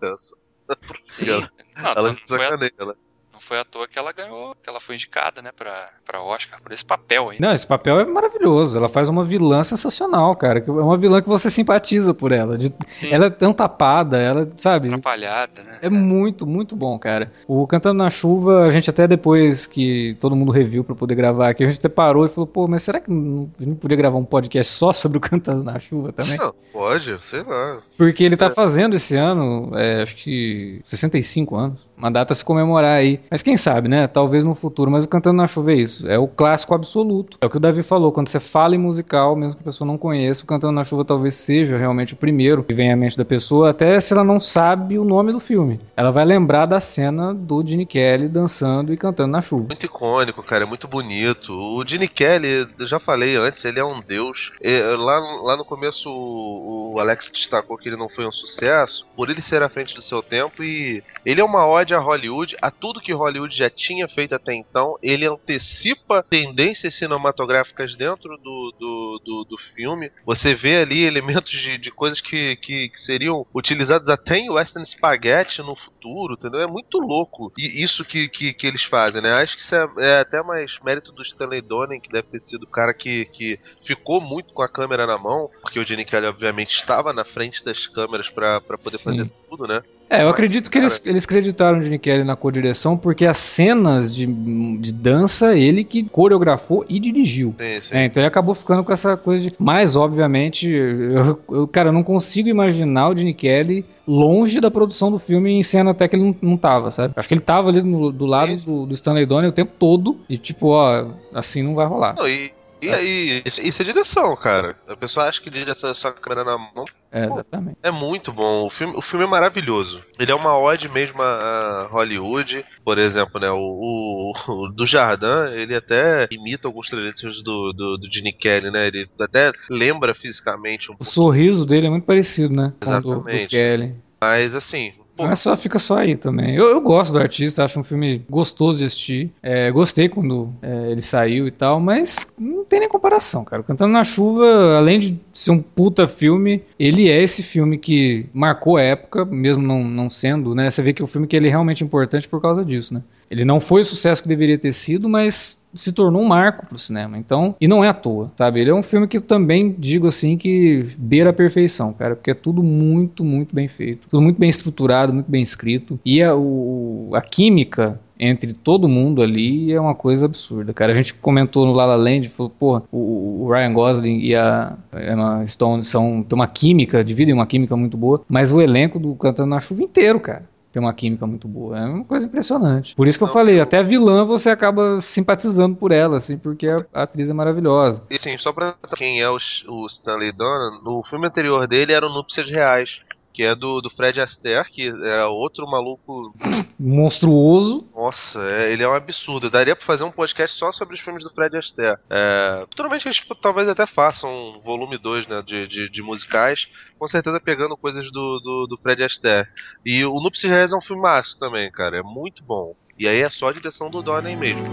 Sim. Ela- Não, Ela foi à, sacaneia, ela. Não foi à toa que ela ganhou, que ela foi indicada, né, pra, pra Oscar por esse papel aí. Não, esse papel é maravilhoso. Ela faz uma vilã sensacional, cara. que É uma vilã que você simpatiza por ela. De- Ela é tão tapada, ela, sabe? atrapalhada, né? É muito, muito bom, cara. O Cantando na Chuva, a gente até depois que todo mundo reviu pra poder gravar aqui, a gente até parou e falou, pô, mas será que não, a gente não podia gravar um podcast só sobre o Cantando na Chuva também? Não, pode, sei lá. Porque ele tá É. fazendo esse ano, é, acho que 65 anos, uma data a se comemorar aí. Mas quem sabe, né? Talvez no futuro. Mas o Cantando na Chuva é isso. É o clássico absoluto. É o que o Davi falou. Quando você fala em musical, mesmo que a pessoa não conheça, o Cantando na Chuva talvez seja realmente o primeiro que vem à mente da pessoa, até se ela não sabe o nome do filme. Ela vai lembrar da cena do Gene Kelly dançando e cantando na chuva. Muito icônico, cara, é muito bonito. O Gene Kelly, eu já falei antes, ele é um deus. E, lá, lá no começo o, Alex destacou que ele não foi um sucesso, por ele ser à frente do seu tempo e ele é uma a Hollywood, a tudo que Hollywood já tinha feito até então. Ele antecipa tendências cinematográficas dentro do, do, do, do filme. Você vê ali elementos de, de coisas que, que, que seriam utilizados até em Western Spaghetti no futuro, entendeu? É muito louco e isso que, que, que eles fazem, né? Acho que isso é, é até mais mérito do Stanley Donen, que deve ter sido o cara que, que ficou muito com a câmera na mão, porque o Gene Kelly, obviamente, estava na frente das câmeras pra poder Sim. fazer tudo, né? É, eu acredito que eles, eles creditaram o Gene Kelly na co-direção porque as cenas de, de dança ele que coreografou e dirigiu. Sim, sim. É, então ele acabou ficando com essa coisa de. Mas, obviamente, eu, eu- cara, eu não consigo imaginar o Gene Kelly longe da produção do filme em cena até que ele não, não tava, sabe? Acho que ele tava ali no- do lado do, do Stanley Donen o tempo todo e, tipo, ó, assim não vai rolar. Não, e, e aí, isso, isso é direção, cara. A pessoa acha que dirige essa, essa câmera na mão. É, exatamente. É muito bom. O filme, o filme é maravilhoso. Ele é uma ode mesmo a, Hollywood. Por exemplo, né? O, o, o do Jardim, ele até imita alguns trejeitos do, do, do Gene Kelly, né? Ele até lembra fisicamente um O pouco. sorriso dele é muito parecido, né? Com o do, do Exatamente. Kelly. Mas assim, Mas só fica só aí também. Eu, eu gosto do artista, acho um filme gostoso de assistir. É, gostei quando é, ele saiu e tal, mas não tem nem comparação, cara. Cantando na Chuva, além de ser um puta filme, ele é esse filme que marcou a época, mesmo não, não sendo, né? Você vê que é um filme que ele é realmente importante por causa disso, né? Ele não foi o sucesso que deveria ter sido, mas se tornou um marco pro cinema. Então, e não é à toa, sabe? Ele é um filme que também digo assim que beira a perfeição, cara, porque é tudo muito, muito bem feito, tudo muito bem estruturado, muito bem escrito. E a, o, a química entre todo mundo ali é uma coisa absurda, cara. A gente comentou no La La Land, falou, porra, o, o Ryan Gosling e a Emma Stone são, tem uma química, dividem uma química muito boa, mas o elenco do Cantando na Chuva inteiro, cara tem uma química muito boa. É uma coisa impressionante. Por isso que eu falei, até a vilã você acaba simpatizando por ela, assim, porque a, a atriz é maravilhosa. E sim, só pra quem é o, o Stanley Donen, no filme anterior dele eram Núpcias Reais que é do, do Fred Astaire, que era outro maluco. Monstruoso. Nossa, é, ele é um absurdo. Daria pra fazer um podcast só sobre os filmes do Fred Astaire. É, futuramente eles tipo, talvez até façam um volume 2 né, de, de, de, musicais, com certeza pegando coisas do, do, do Fred Astaire. E o Nupsi Reis é um filme massa também, cara. É muito bom. E aí é só a direção do Donnie mesmo.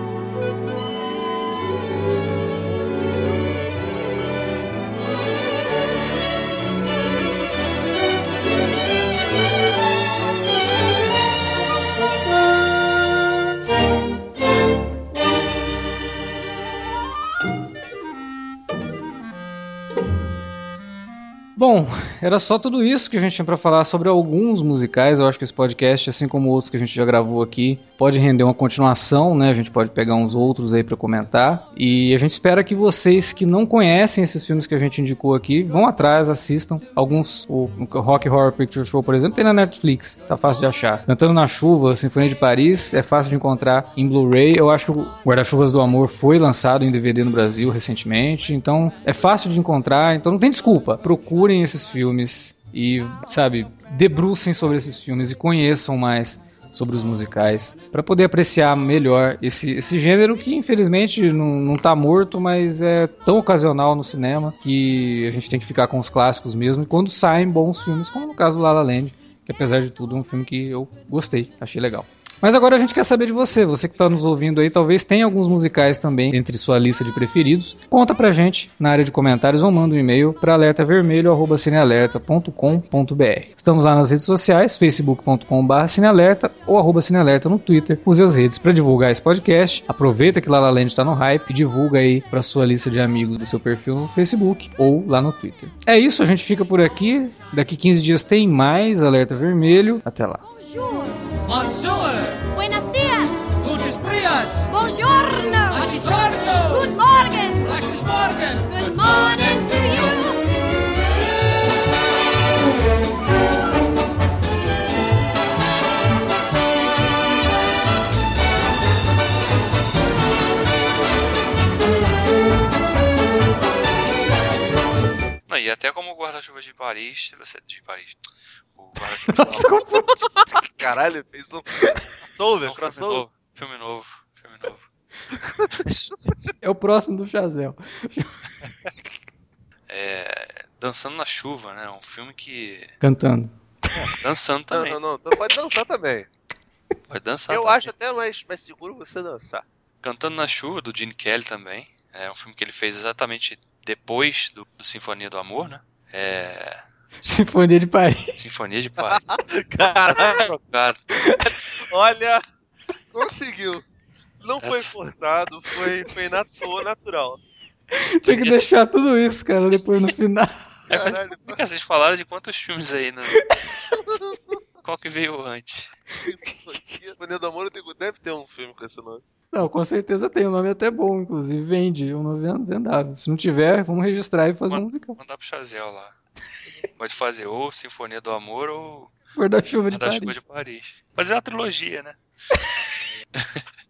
Bom, era só tudo isso que a gente tinha para falar sobre alguns musicais. Eu acho que esse podcast, assim como outros que a gente já gravou aqui, pode render uma continuação, né? A gente pode pegar uns outros aí para comentar. E a gente espera que vocês que não conhecem esses filmes que a gente indicou aqui, vão atrás, assistam. Alguns, o Rock Horror Picture Show, por exemplo, tem na Netflix, tá fácil de achar. Cantando na Chuva, Sinfonia de Paris, é fácil de encontrar em Blu-ray. Eu acho que o Guarda-Chuvas do Amor foi lançado em DVD no Brasil recentemente, então é fácil de encontrar, então não tem desculpa. Procure esses filmes e, sabe, debrucem sobre esses filmes e conheçam mais sobre os musicais para poder apreciar melhor esse, esse gênero que infelizmente não, não tá morto, mas é tão ocasional no cinema que a gente tem que ficar com os clássicos mesmo e quando saem bons filmes, como no caso do La La Land, que apesar de tudo é um filme que eu gostei, achei legal. Mas agora a gente quer saber de você, você que está nos ouvindo aí, talvez tenha alguns musicais também entre sua lista de preferidos. Conta pra gente na área de comentários ou manda um e-mail para alertavermelho@cinealerta.com.br. Estamos lá nas redes sociais, facebook.com/cinealerta ou arroba cinealerta no Twitter. Use as redes para divulgar esse podcast. Aproveita que lá La Land está no hype divulga aí para sua lista de amigos do seu perfil no Facebook ou lá no Twitter. É isso, a gente fica por aqui. Daqui 15 dias tem mais Alerta Vermelho. Até lá. Bonjour. Bonjour. Buenos días. Gutes dias. Buongiorno. Buongiorno. Good morning. Gutes Morgen. Good morning to you. Não, e até como guarda-chuva de Paris, você de Paris. O de Caralho, fez um crossover, Não, filme crossover. novo, filme novo, filme novo. É o próximo do Chazel. É, Dançando na Chuva, né? Um filme que. Cantando. Dançando Não, também. não, não, tu pode dançar também. Pode dançar Eu também. acho até mais, mais seguro você dançar. Cantando na Chuva, do Gene Kelly também. É um filme que ele fez exatamente depois do, do Sinfonia do Amor, né? É. Sinfonia de Paris. Sinfonia de Paris. Caralho, Trocado. olha, conseguiu. Não foi Essa- forçado, foi, foi natu natural. Tinha que deixar tudo isso, cara, depois no final. É, mas Caralho, que vocês falaram de quantos filmes aí, né? Qual que veio antes? Sinfonia do Amor deve ter um filme com esse nome. Não, com certeza tem. O nome é até bom, inclusive. Vende. É um nome vendável. Se não tiver, vamos registrar e fazer um musical. Mandar pro Chazel lá. Pode fazer ou Sinfonia do Amor ou Guarda-chuva de de Paris. Fazer uma trilogia, né?